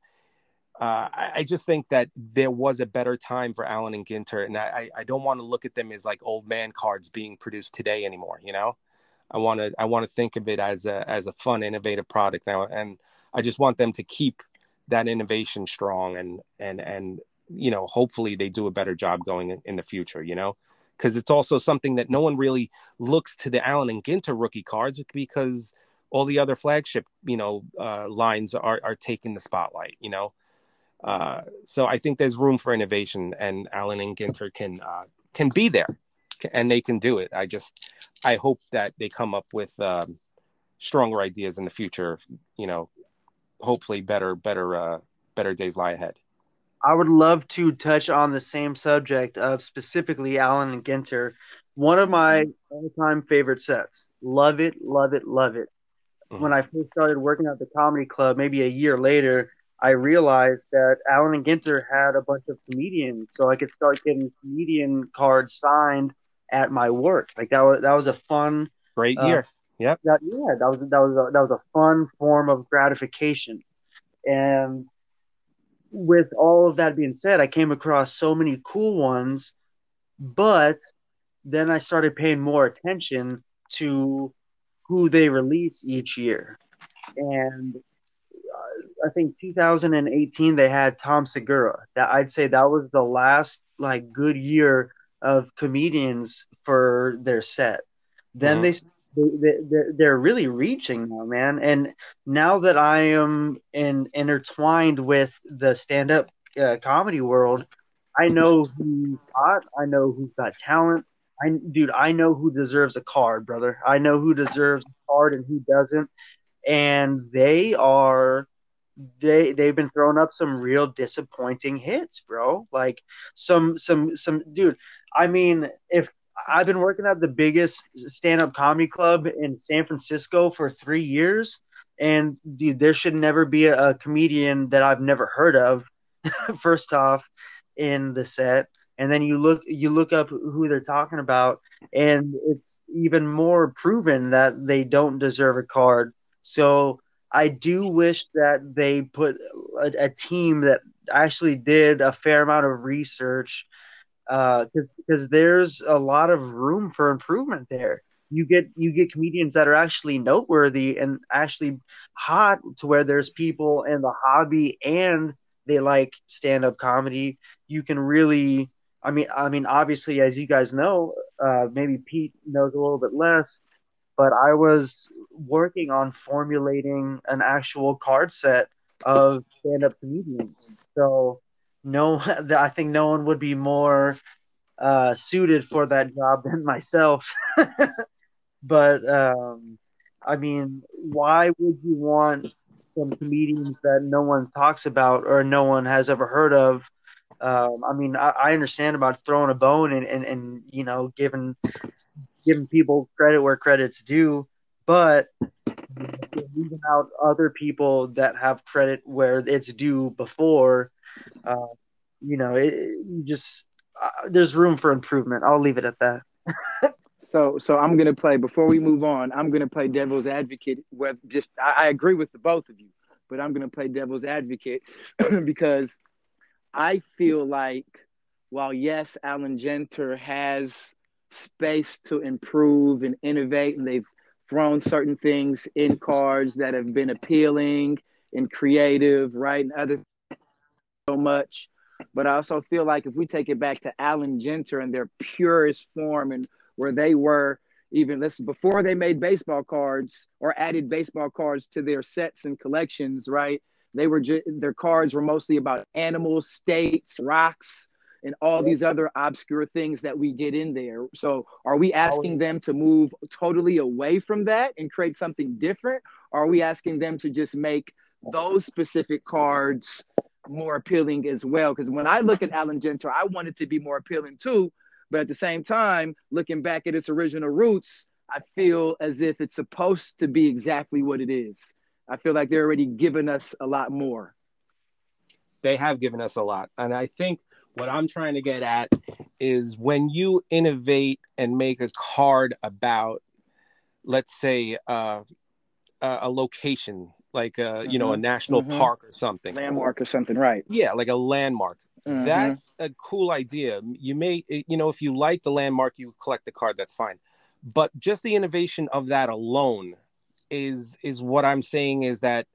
uh, I, just think that there was a better time for Allen and Ginter, and I I don't want to look at them as like old man cards being produced today anymore. You know, I want to I want to think of it as a as a fun, innovative product now, and I just want them to keep that innovation strong and and and you know hopefully they do a better job going in, in the future you know because it's also something that no one really looks to the Allen and Ginter rookie cards because all the other flagship you know uh, lines are are taking the spotlight you know uh, so I think there's room for innovation and Allen and Ginter can uh, can be there and they can do it I just I hope that they come up with um, stronger ideas in the future you know hopefully better better uh better days lie ahead. I would love to touch on the same subject of specifically Allen and Ginter. One of my all-time favorite sets. Love it, love it, love it. Mm-hmm. When I first started working at the comedy club, maybe a year later, I realized that Allen and Ginter had a bunch of comedians, so I could start getting comedian cards signed at my work. Like that was that was a fun, great year. Uh, Yep. That, yeah, that was that was a, that was a fun form of gratification, and with all of that being said, I came across so many cool ones, but then I started paying more attention to who they release each year, and uh, I think 2018 they had Tom Segura. That I'd say that was the last like good year of comedians for their set. Then mm-hmm. they they, they're really reaching now, man. And now that I am in, intertwined with the stand up uh, comedy world, I know who's hot. I know who's got talent. I, dude, I know who deserves a card, brother. I know who deserves a card and who doesn't. And they are they they've been throwing up some real disappointing hits, bro. Like some some some dude. I mean, if I've been working at the biggest stand-up comedy club in San Francisco for three years, and dude, there should never be a, a comedian that I've never heard of. first off, in the set, and then you look you look up who they're talking about, and it's even more proven that they don't deserve a card. So I do wish that they put a, a team that actually did a fair amount of research because uh, because there's a lot of room for improvement there. You get you get comedians that are actually noteworthy and actually hot to where there's people in the hobby and they like stand up comedy. You can really, I mean, I mean, obviously, as you guys know, uh, maybe Pete knows a little bit less, but I was working on formulating an actual card set of stand up comedians. So no, I think no one would be more uh, suited for that job than myself. but um, I mean, why would you want some comedians that no one talks about or no one has ever heard of? Um, I mean, I, I, understand about throwing a bone and, and, and you know giving giving people credit where credit's due, but leaving out other people that have credit where it's due before uh, you know, it, it just uh, there's room for improvement. I'll leave it at that. so, so I'm gonna play before we move on. I'm gonna play devil's advocate. With just I, I agree with the both of you, but I'm gonna play devil's advocate because I feel like while yes, Allen Ginter has space to improve and innovate, and they've thrown certain things in cards that have been appealing and creative, right? And other so much. But I also feel like if we take it back to Allen Ginter and their purest form and where they were even listen before they made baseball cards or added baseball cards to their sets and collections, right? They were ju- their cards were mostly about animals, states, rocks, and all these other obscure things that we get in there. So, are we asking them to move totally away from that and create something different? Or are we asking them to just make those specific cards more appealing as well? Because when I look at Allen Ginter, I want it to be more appealing too. But at the same time, looking back at its original roots, I feel as if it's supposed to be exactly what it is. I feel like they're already giving us a lot more. They have given us a lot. And I think what I'm trying to get at is when you innovate and make a card about, let's say, uh, a location, like a, mm-hmm. you know a mm-hmm. national mm-hmm. park or something, landmark or something, right? Yeah, like a landmark. Mm-hmm. That's a cool idea. You may, you know, if you like the landmark, you collect the card. That's fine. But just the innovation of that alone is is what I'm saying is that.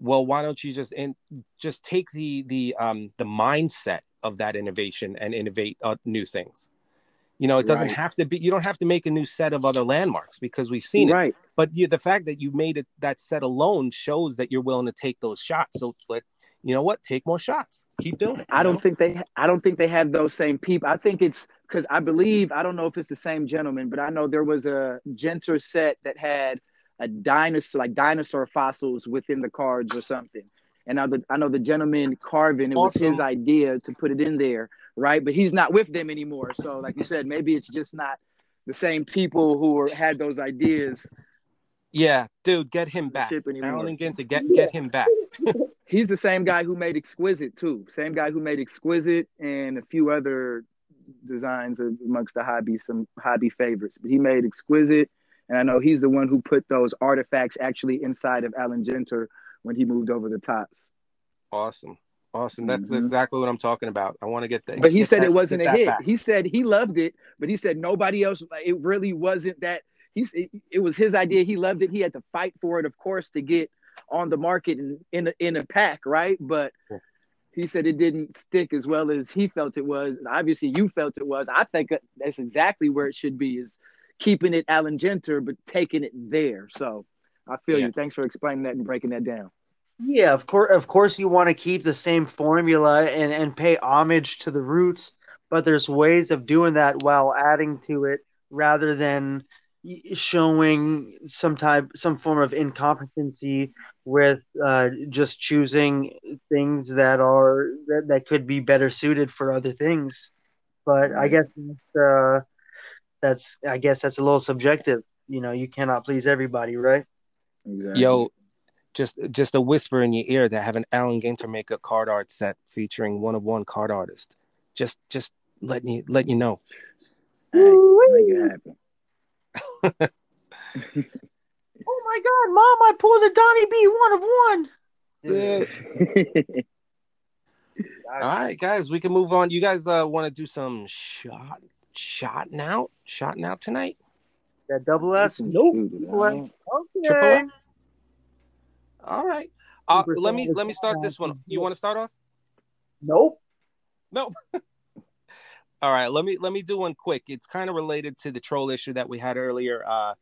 Well, why don't you just in, just take the the um the mindset of that innovation and innovate uh, new things? You know, it doesn't right. have to be. You don't have to make a new set of other landmarks because we've seen it. Right. But you, the fact that you made it that set alone shows that you're willing to take those shots. So let you know what? Take more shots. Keep doing it. I don't know? think they. I don't think they have those same people. I think it's because I believe I don't know if it's the same gentleman, but I know there was a Ginter set that had a dinosaur, like dinosaur fossils within the cards or something. And I, I know the gentleman carving, it awesome. was his idea to put it in there, right? But he's not with them anymore. So, like you said, maybe it's just not the same people who were, had those ideas. Yeah, dude, get him back. Allen Ginter get get him back. he's the same guy who made Exquisite too. Same guy who made Exquisite and a few other designs amongst the hobby, some hobby favorites. But he made Exquisite, and I know he's the one who put those artifacts actually inside of Allen Ginter when he moved over the Topps. Awesome. Awesome. That's mm-hmm. exactly what I'm talking about. I want to get that. But he said that, it wasn't a hit. Back. He said he loved it, but he said nobody else. It really wasn't that. He's it, it was his idea. He loved it. He had to fight for it, of course, to get on the market and in a, in a pack, right? But he said it didn't stick as well as he felt it was. And obviously, you felt it was. I think that's exactly where it should be: is keeping it Allen Ginter, but taking it there. So I feel yeah. you. Thanks for explaining that and breaking that down. Yeah, of course. Of course, you want to keep the same formula and and pay homage to the roots, but there's ways of doing that while adding to it rather than showing some type some form of incompetency with uh, just choosing things that are that, that could be better suited for other things but i guess uh, that's i guess that's a little subjective you know you cannot please everybody right exactly. yo just just a whisper in your ear that have an Allen Ginter make a card art set featuring one of one card artist just just letting you let you know hey, make it happen oh my god, mom, I pulled a Donnie B one of one. All right, guys, we can move on. You guys uh, want to do some shot shotting out, shotting out tonight? That double S? Nope. Okay. Triple S? All right. Uh, let me let me start this one. You want to start off? Nope. Nope. All right, let me let me do one quick. It's kind of related to the troll issue that we had earlier. Uh,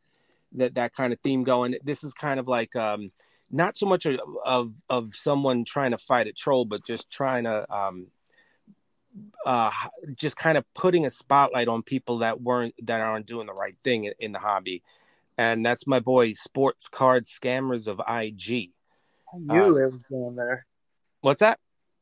that that kind of theme going. This is kind of like um, not so much of, of of someone trying to fight a troll, but just trying to um, uh, just kind of putting a spotlight on people that weren't that aren't doing the right thing in, in the hobby, and that's my boy Sports Card Scammers of IG. I knew uh, it was going there. What's that?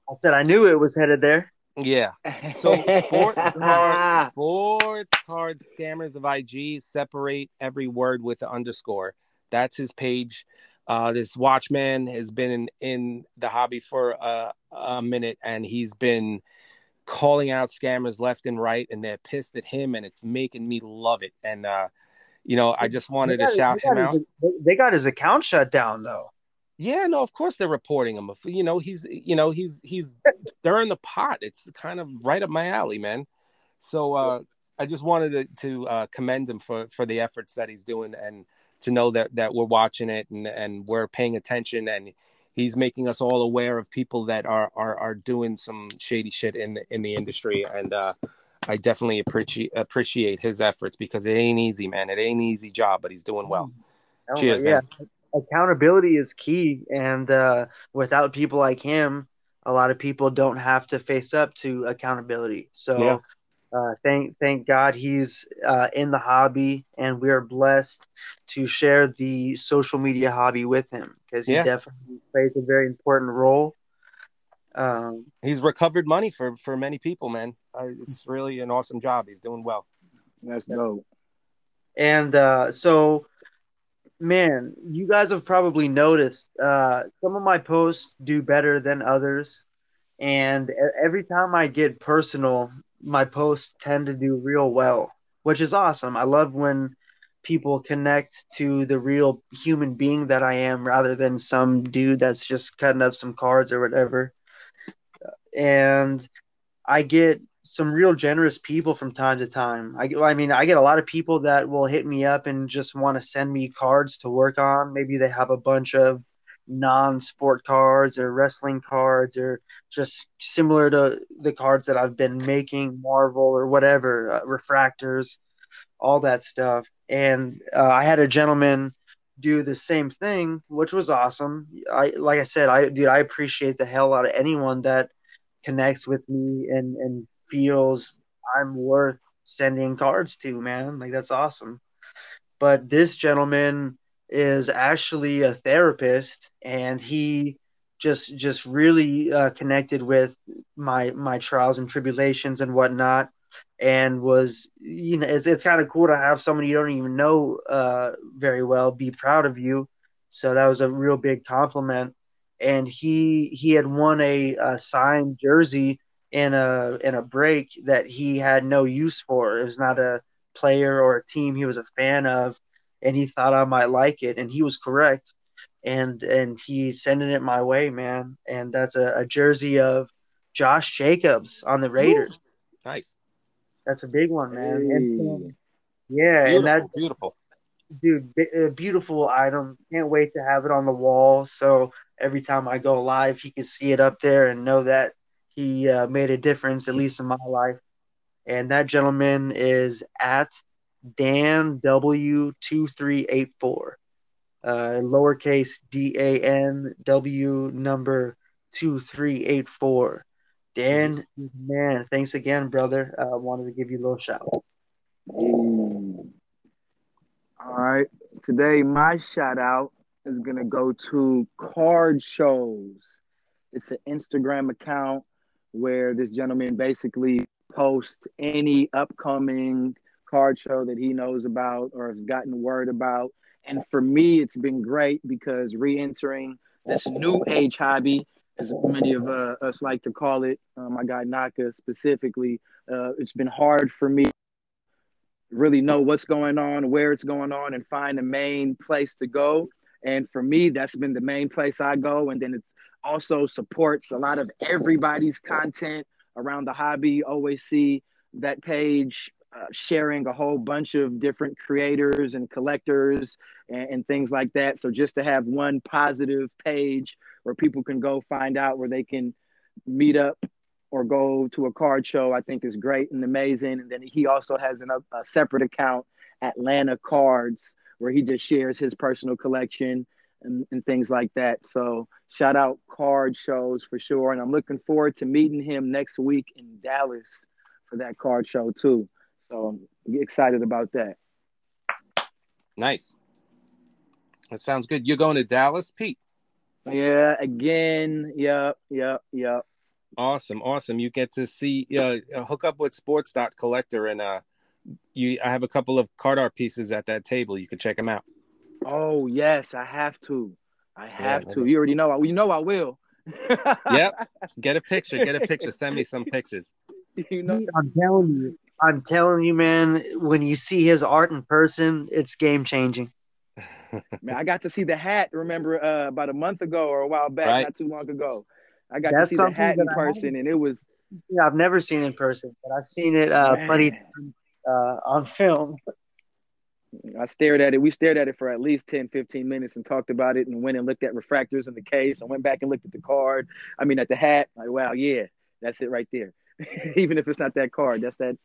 I said I knew it was headed there. Yeah. So sports cards, sports cards, scammers of IG separate every word with the underscore. That's his page. Uh, this Watchman has been in, in the hobby for a, a minute, and he's been calling out scammers left and right, and they're pissed at him, and it's making me love it. And uh, you know, I just wanted got, to shout him out. they got his account shut down, though. Yeah, no, of course they're reporting him. You know, he's you know he's he's stirring the pot. It's kind of right up my alley, man. So uh, I just wanted to, to uh, commend him for for the efforts that he's doing and to know that that we're watching it and and we're paying attention and he's making us all aware of people that are are are doing some shady shit in the in the industry and uh I definitely appreciate appreciate his efforts because it ain't easy, man. It ain't easy job, but he's doing well. Oh, Cheers, yeah. Man. Accountability is key, and uh, without people like him, a lot of people don't have to face up to accountability. So, yeah. uh, thank thank God he's uh, in the hobby, and we are blessed to share the social media hobby with him because he yeah. definitely plays a very important role. Um, he's recovered money for for many people, man. it's really an awesome job. He's doing well. That's dope. And uh, so, man, you guys have probably noticed uh, some of my posts do better than others, and every time I get personal, my posts tend to do real well, which is awesome. I love when people connect to the real human being that I am rather than some dude that's just cutting up some cards or whatever and I get some real generous people from time to time. I, I mean, I get a lot of people that will hit me up and just want to send me cards to work on. Maybe they have a bunch of non-sport cards or wrestling cards or just similar to the cards that I've been making, Marvel or whatever, uh, refractors, all that stuff. And uh, I had a gentleman do the same thing, which was awesome. I like I said, I dude, I appreciate the hell out of anyone that connects with me and and feels I'm worth sending cards to, man. Like that's awesome. But this gentleman is actually a therapist and he just just really uh, connected with my my trials and tribulations and whatnot and was you know it's, it's kind of cool to have someone you don't even know uh, very well be proud of you so that was a real big compliment and he he had won a, a signed jersey in a in a break that he had no use for. It was not a player or a team he was a fan of, and he thought I might like it, and he was correct. And and he's sending it my way, man. And that's a, a jersey of Josh Jacobs on the Raiders. Ooh, nice. That's a big one, man. Hey. And, yeah, beautiful, and that beautiful, dude, a beautiful item. Can't wait to have it on the wall. So every time I go live, he can see it up there and know that he uh, made a difference, at least in my life. And that gentleman is at Dan W two three eight four, uh, lowercase D A N W number two three eight four. Dan, man, thanks again, brother. I uh, wanted to give you a little shout. Out. All right, today my shout out is going to go to Card Shows. It's an Instagram account where this gentleman basically posts any upcoming card show that he knows about or has gotten word about. And for me, it's been great because re entering this new age hobby, as many of uh, us like to call it, my guy Naka specifically, uh, it's been hard for me really know what's going on, where it's going on, and find the main place to go. And for me, that's been the main place I go. And then it also supports a lot of everybody's content around the hobby. Always see that page uh, sharing a whole bunch of different creators and collectors and, and, things like that. So just to have one positive page where people can go find out where they can meet up or go to a card show, I think is great and amazing. And then he also has an, a separate account, Atlanta Cards, where he just shares his personal collection and, and things like that. So shout out card shows for sure. And I'm looking forward to meeting him next week in Dallas for that card show too. So I'm excited about that. Nice. That sounds good. You're going to Dallas, Pete? Yeah, again. Yep, yep, yep. Awesome, awesome. You get to see uh, hook up with Sports Dot Collector and uh you I have a couple of card art pieces at that table. You can check them out. Oh yes, I have to. I have yeah, to. You already know. I, you know I will. yep. Get a picture. Get a picture. Send me some pictures. You know, I'm telling you. I'm telling you, man. When you see his art in person, it's game changing. man, I got to see the hat. Remember, uh, about a month ago or a while back, right. not too long ago. I got That's to see the hat in person, and it was. Yeah, I've never seen it in person, but I've seen it uh, plenty uh, on film. I stared at it. We stared at it for at least 10, 15 minutes and talked about it and went and looked at refractors in the case and went back and looked at the card. I mean, at the hat. Like, wow, yeah, that's it right there. Even if it's not that card, that's that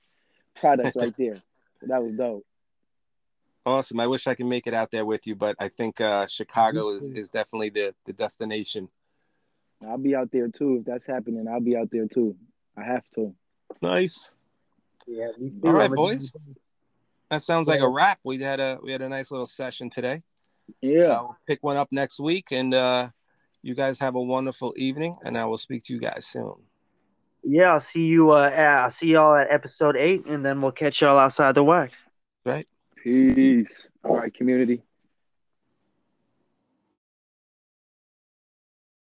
product right there. So that was dope. Awesome. I wish I could make it out there with you, but I think uh, Chicago is, is definitely the, the destination. I'll be out there too. If that's happening, I'll be out there too. I have to. Nice. Yeah, All right, boys. That sounds like a wrap. We had a we had a nice little session today. Yeah. Uh, we'll pick one up next week, and uh, you guys have a wonderful evening. And I will speak to you guys soon. Yeah, I'll see you. Uh, I'll see y'all at episode eight, and then we'll catch y'all outside the wax. Right. Peace. All right, community.